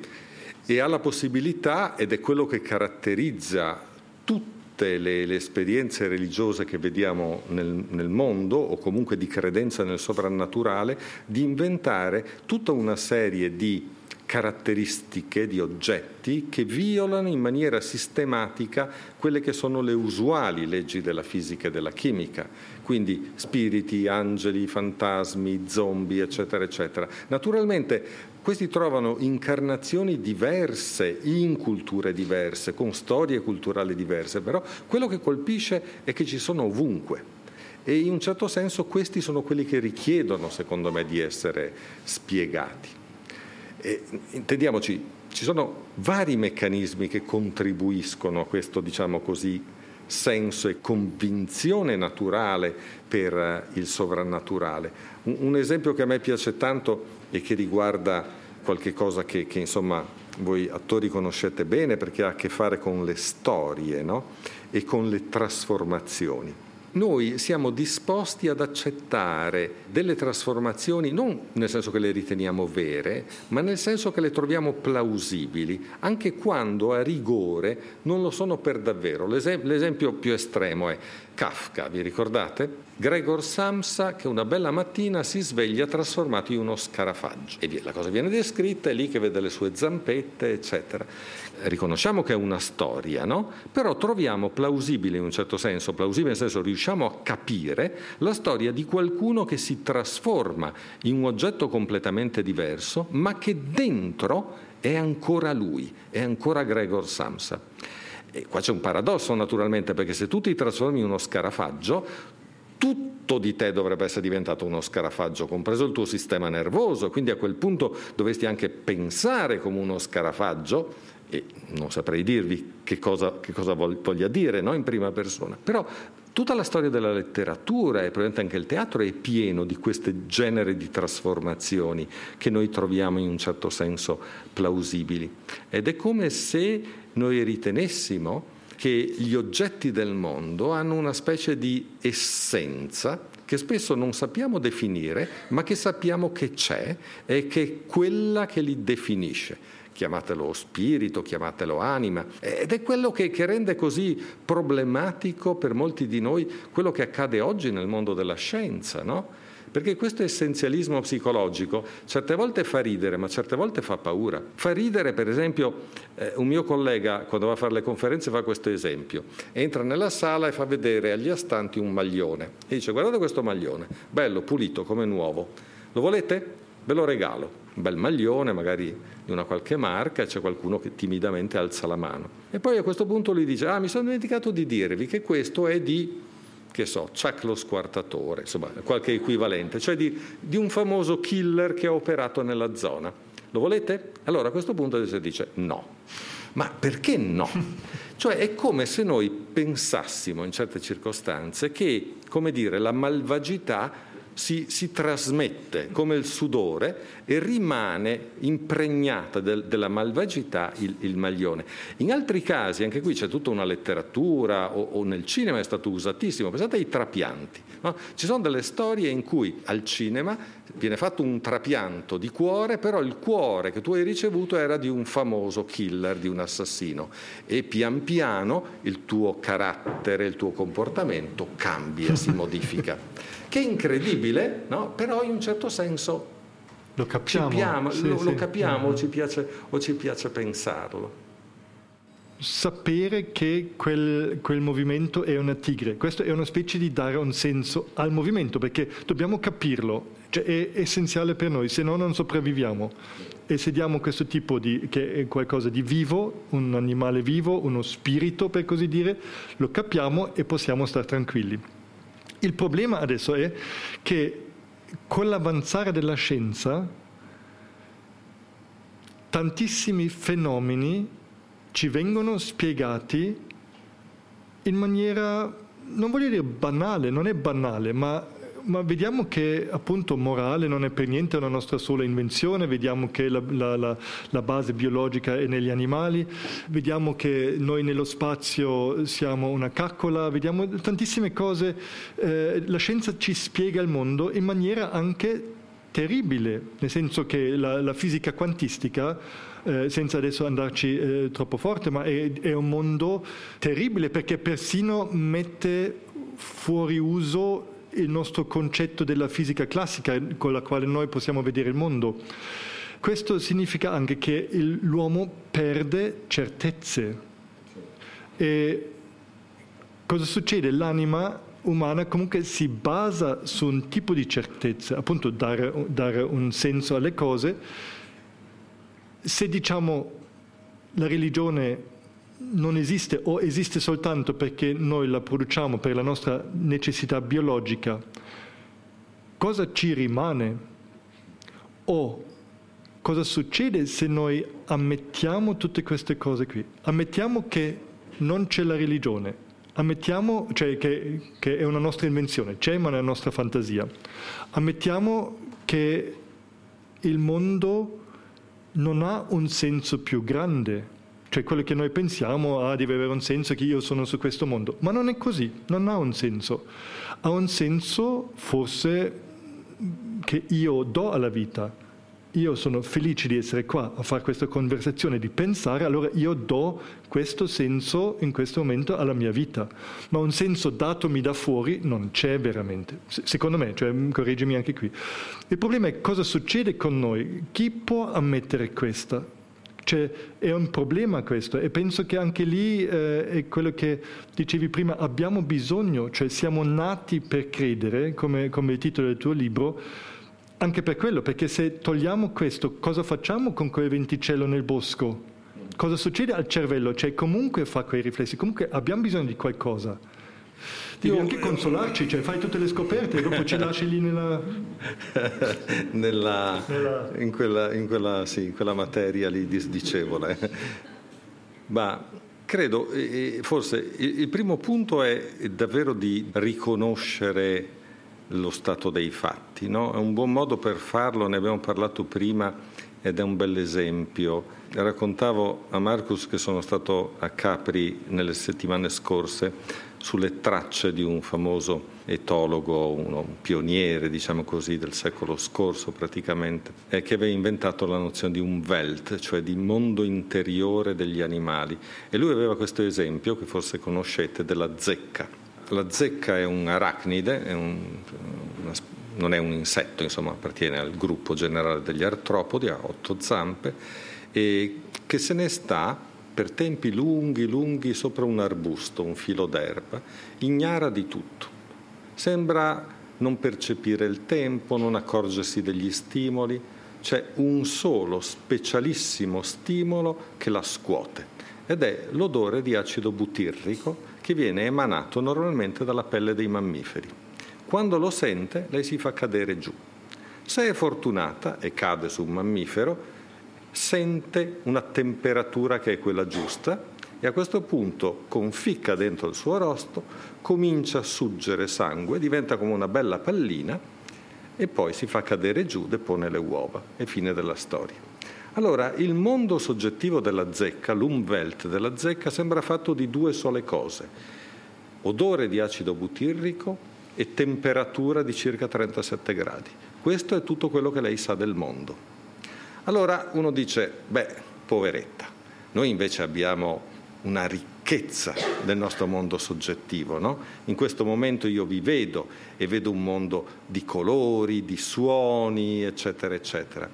C: e ha la possibilità, ed è quello che caratterizza tutti tutte le, le esperienze religiose che vediamo nel, nel mondo o comunque di credenza nel sovrannaturale, di inventare tutta una serie di caratteristiche di oggetti che violano in maniera sistematica quelle che sono le usuali leggi della fisica e della chimica, quindi spiriti, angeli, fantasmi, zombie, eccetera, eccetera. Naturalmente questi trovano incarnazioni diverse in culture diverse, con storie culturali diverse, però quello che colpisce è che ci sono ovunque. E in un certo senso questi sono quelli che richiedono, secondo me, di essere spiegati. E, intendiamoci, ci sono vari meccanismi che contribuiscono a questo, diciamo così, senso e convinzione naturale per il sovrannaturale. Un, un esempio che a me piace tanto e che riguarda qualche cosa che, che insomma voi attori conoscete bene perché ha a che fare con le storie no? e con le trasformazioni noi siamo disposti ad accettare delle trasformazioni non nel senso che le riteniamo vere, ma nel senso che le troviamo plausibili, anche quando a rigore non lo sono per davvero. L'esempio più estremo è Kafka, vi ricordate? Gregor Samsa che una bella mattina si sveglia trasformato in uno scarafaggio e la cosa viene descritta, è lì che vede le sue zampette, eccetera. Riconosciamo che è una storia, no? Però troviamo plausibile in un certo senso, plausibile nel senso riusciamo a capire la storia di qualcuno che si trasforma in un oggetto completamente diverso, ma che dentro è ancora lui, è ancora Gregor Samsa. E qua c'è un paradosso naturalmente, perché se tu ti trasformi in uno scarafaggio, tutto di te dovrebbe essere diventato uno scarafaggio, compreso il tuo sistema nervoso, quindi a quel punto dovresti anche pensare come uno scarafaggio e non saprei dirvi che cosa, che cosa voglia dire no? in prima persona, però tutta la storia della letteratura e probabilmente anche il teatro è pieno di queste genere di trasformazioni che noi troviamo in un certo senso plausibili ed è come se noi ritenessimo che gli oggetti del mondo hanno una specie di essenza che spesso non sappiamo definire, ma che sappiamo che c'è e che è quella che li definisce chiamatelo spirito, chiamatelo anima, ed è quello che, che, rende così problematico per molti di noi quello che accade oggi nel mondo della scienza, no? Perché questo essenzialismo psicologico certe volte fa ridere, ma certe volte fa paura. Fa ridere, per esempio, eh, un mio collega quando va a fare le conferenze fa questo esempio. Entra nella sala e fa vedere agli astanti un maglione e dice guardate questo maglione, bello, pulito, come nuovo. Lo volete? Ve lo regalo. Bel maglione, magari di una qualche marca, c'è qualcuno che timidamente alza la mano. E poi a questo punto lui dice, ah mi sono dimenticato di dirvi che questo è di che so, Chuck lo squartatore, insomma, qualche equivalente, cioè di, di, un famoso killer che ha operato nella zona. Lo volete? Allora a questo punto si dice no. Ma perché no? Cioè è come se noi pensassimo in certe circostanze che, come dire, la malvagità si, si, trasmette come il sudore e rimane impregnata del, della malvagità il, il, maglione. In altri casi, anche qui c'è tutta una letteratura o, o nel cinema è stato usatissimo, pensate ai trapianti. No? Ci sono delle storie in cui al cinema viene fatto un trapianto di cuore, però il cuore che tu hai ricevuto era di un famoso killer, di un assassino e pian piano il tuo carattere, il tuo comportamento cambia, si modifica che è incredibile, no? però in un certo senso
B: lo capiamo,
C: piamo, sì, lo, sì. lo capiamo o, ci piace, o ci piace pensarlo
B: sapere che quel, quel, movimento è una tigre. Questo è una specie di dare un senso al movimento, perché dobbiamo capirlo, cioè è essenziale per noi, se no non sopravviviamo. E se diamo questo tipo di, che è qualcosa di vivo, un animale vivo, uno spirito per così dire, lo capiamo e possiamo stare tranquilli. Il problema adesso è che con l'avanzare della scienza tantissimi fenomeni ci vengono spiegati in maniera, non voglio dire banale, non è banale, ma ma vediamo che appunto morale non è per niente una nostra sola invenzione, vediamo che la, la, la, la, base biologica è negli animali, vediamo che noi nello spazio siamo una caccola, vediamo tantissime cose, eh, la scienza ci spiega il mondo in maniera anche terribile, nel senso che la, fisica quantistica eh, senza adesso andarci eh, troppo forte, ma è, è, un mondo terribile perché persino mette fuori uso il nostro concetto della fisica classica con la quale noi possiamo vedere il mondo. Questo significa anche che l'uomo perde certezze. E cosa succede? L'anima umana comunque si basa su un tipo di certezza, appunto dare, dare un senso alle cose. Se diciamo la religione non esiste o esiste soltanto perché noi la produciamo per la nostra necessità biologica, cosa ci rimane? O cosa succede se noi ammettiamo tutte queste cose qui? Ammettiamo che non c'è la religione, ammettiamo cioè, che, che è una nostra invenzione, c'è ma è una nostra fantasia. Ammettiamo che il mondo non ha un senso più grande cioè quello che noi pensiamo ah, deve avere un senso che io sono su questo mondo, ma non è così, non ha un senso. Ha un senso forse che io do alla vita. Io sono felice di essere qua a fare questa conversazione, di pensare, allora io do questo senso in questo momento alla mia vita. Ma un senso datomi da fuori non c'è veramente, secondo me, cioè, correggimi anche qui. Il problema è cosa succede con noi. Chi può ammettere questo? Cioè, è un problema questo e penso che anche lì eh, è quello che dicevi prima, abbiamo bisogno, cioè siamo nati per credere, come, come il titolo del tuo libro, anche per quello, perché se togliamo questo, cosa facciamo con quel venticello nel bosco? Cosa succede al cervello? Cioè comunque fa quei riflessi, comunque abbiamo bisogno di qualcosa. Devi Io, anche consolarci, cioè fai tutte le scoperte e dopo ci lasci lì nella...
C: nella, nella... In, quella, in, quella, sì, in, quella, materia lì disdicevole. Ma credo, forse il primo punto è davvero di riconoscere lo stato dei fatti. No? È un buon modo per farlo, ne abbiamo parlato prima ed è un bel esempio. Raccontavo a Marcus che sono stato a Capri nelle settimane scorse sulle tracce di un famoso etologo, un pioniere, diciamo così, del secolo scorso praticamente, eh, che aveva inventato la nozione di un Welt, cioè di mondo interiore degli animali. E lui aveva questo esempio, che forse conoscete, della zecca. La zecca è un arachnide, è un, una, non è un insetto, insomma, appartiene al gruppo generale degli artropodi, ha otto zampe, e che se ne sta per tempi lunghi, lunghi sopra un arbusto, un filo d'erba, ignara di tutto. Sembra non percepire il tempo, non accorgersi degli stimoli, c'è un solo specialissimo stimolo che la scuote ed è l'odore di acido butirrico che viene emanato normalmente dalla pelle dei mammiferi. Quando lo sente, lei si fa cadere giù. Se è fortunata e cade su un mammifero, sente una temperatura che è quella giusta e a questo punto conficca dentro il suo rosto, comincia a suggere sangue, diventa come una bella pallina e poi si fa cadere giù, depone le uova e fine della storia. Allora, il mondo soggettivo della zecca, l'umwelt della zecca, sembra fatto di due sole cose, odore di acido butirrico e temperatura di circa 37 gradi. Questo è tutto quello che lei sa del mondo. Allora uno dice, beh, poveretta, noi invece abbiamo una ricchezza del nostro mondo soggettivo. No? In questo momento io vi vedo e vedo un mondo di colori, di suoni, eccetera, eccetera.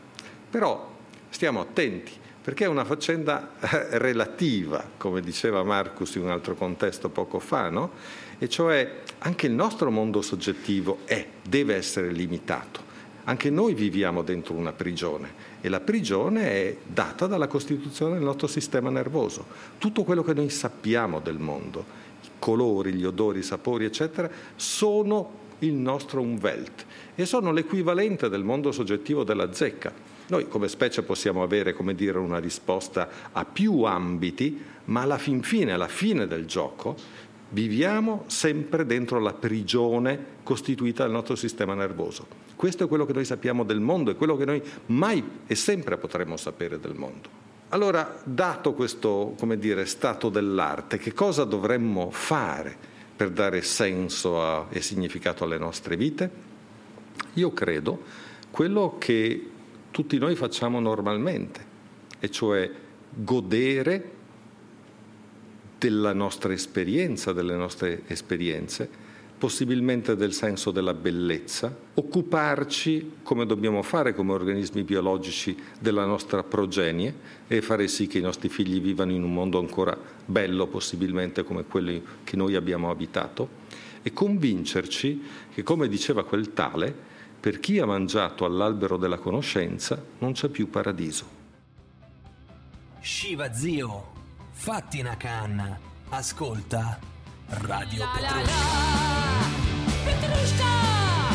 C: Però Stiamo attenti, perché è una faccenda eh, relativa, come diceva Marcus in un altro contesto poco fa, no? E cioè anche il nostro mondo soggettivo è, deve essere limitato. Anche noi viviamo dentro una prigione e la prigione è data dalla costituzione del nostro sistema nervoso. Tutto quello che noi sappiamo del mondo, i colori, gli odori, i sapori, eccetera, sono il nostro Umwelt e sono l'equivalente del mondo soggettivo della zecca. Noi come specie possiamo avere, come dire, una risposta a più ambiti, ma alla fin fine, alla fine del gioco, viviamo sempre dentro la prigione costituita dal nostro sistema nervoso. Questo è quello che noi sappiamo del mondo, è quello che noi mai e sempre potremo sapere del mondo. Allora, dato questo, dire, stato dell'arte, che cosa dovremmo fare per dare senso a, e significato alle nostre vite? Io credo quello che tutti noi facciamo normalmente, e cioè godere della nostra esperienza, delle nostre esperienze, possibilmente del senso della bellezza, occuparci, come dobbiamo fare come organismi biologici, della nostra progenie e fare sì che i nostri figli vivano in un mondo ancora bello, possibilmente come quello che noi abbiamo abitato, e convincerci che, come diceva quel tale, per chi ha mangiato all'albero della conoscenza non c'è più paradiso.
D: Shiva zio, fatti una canna, ascolta Radio Petrushka.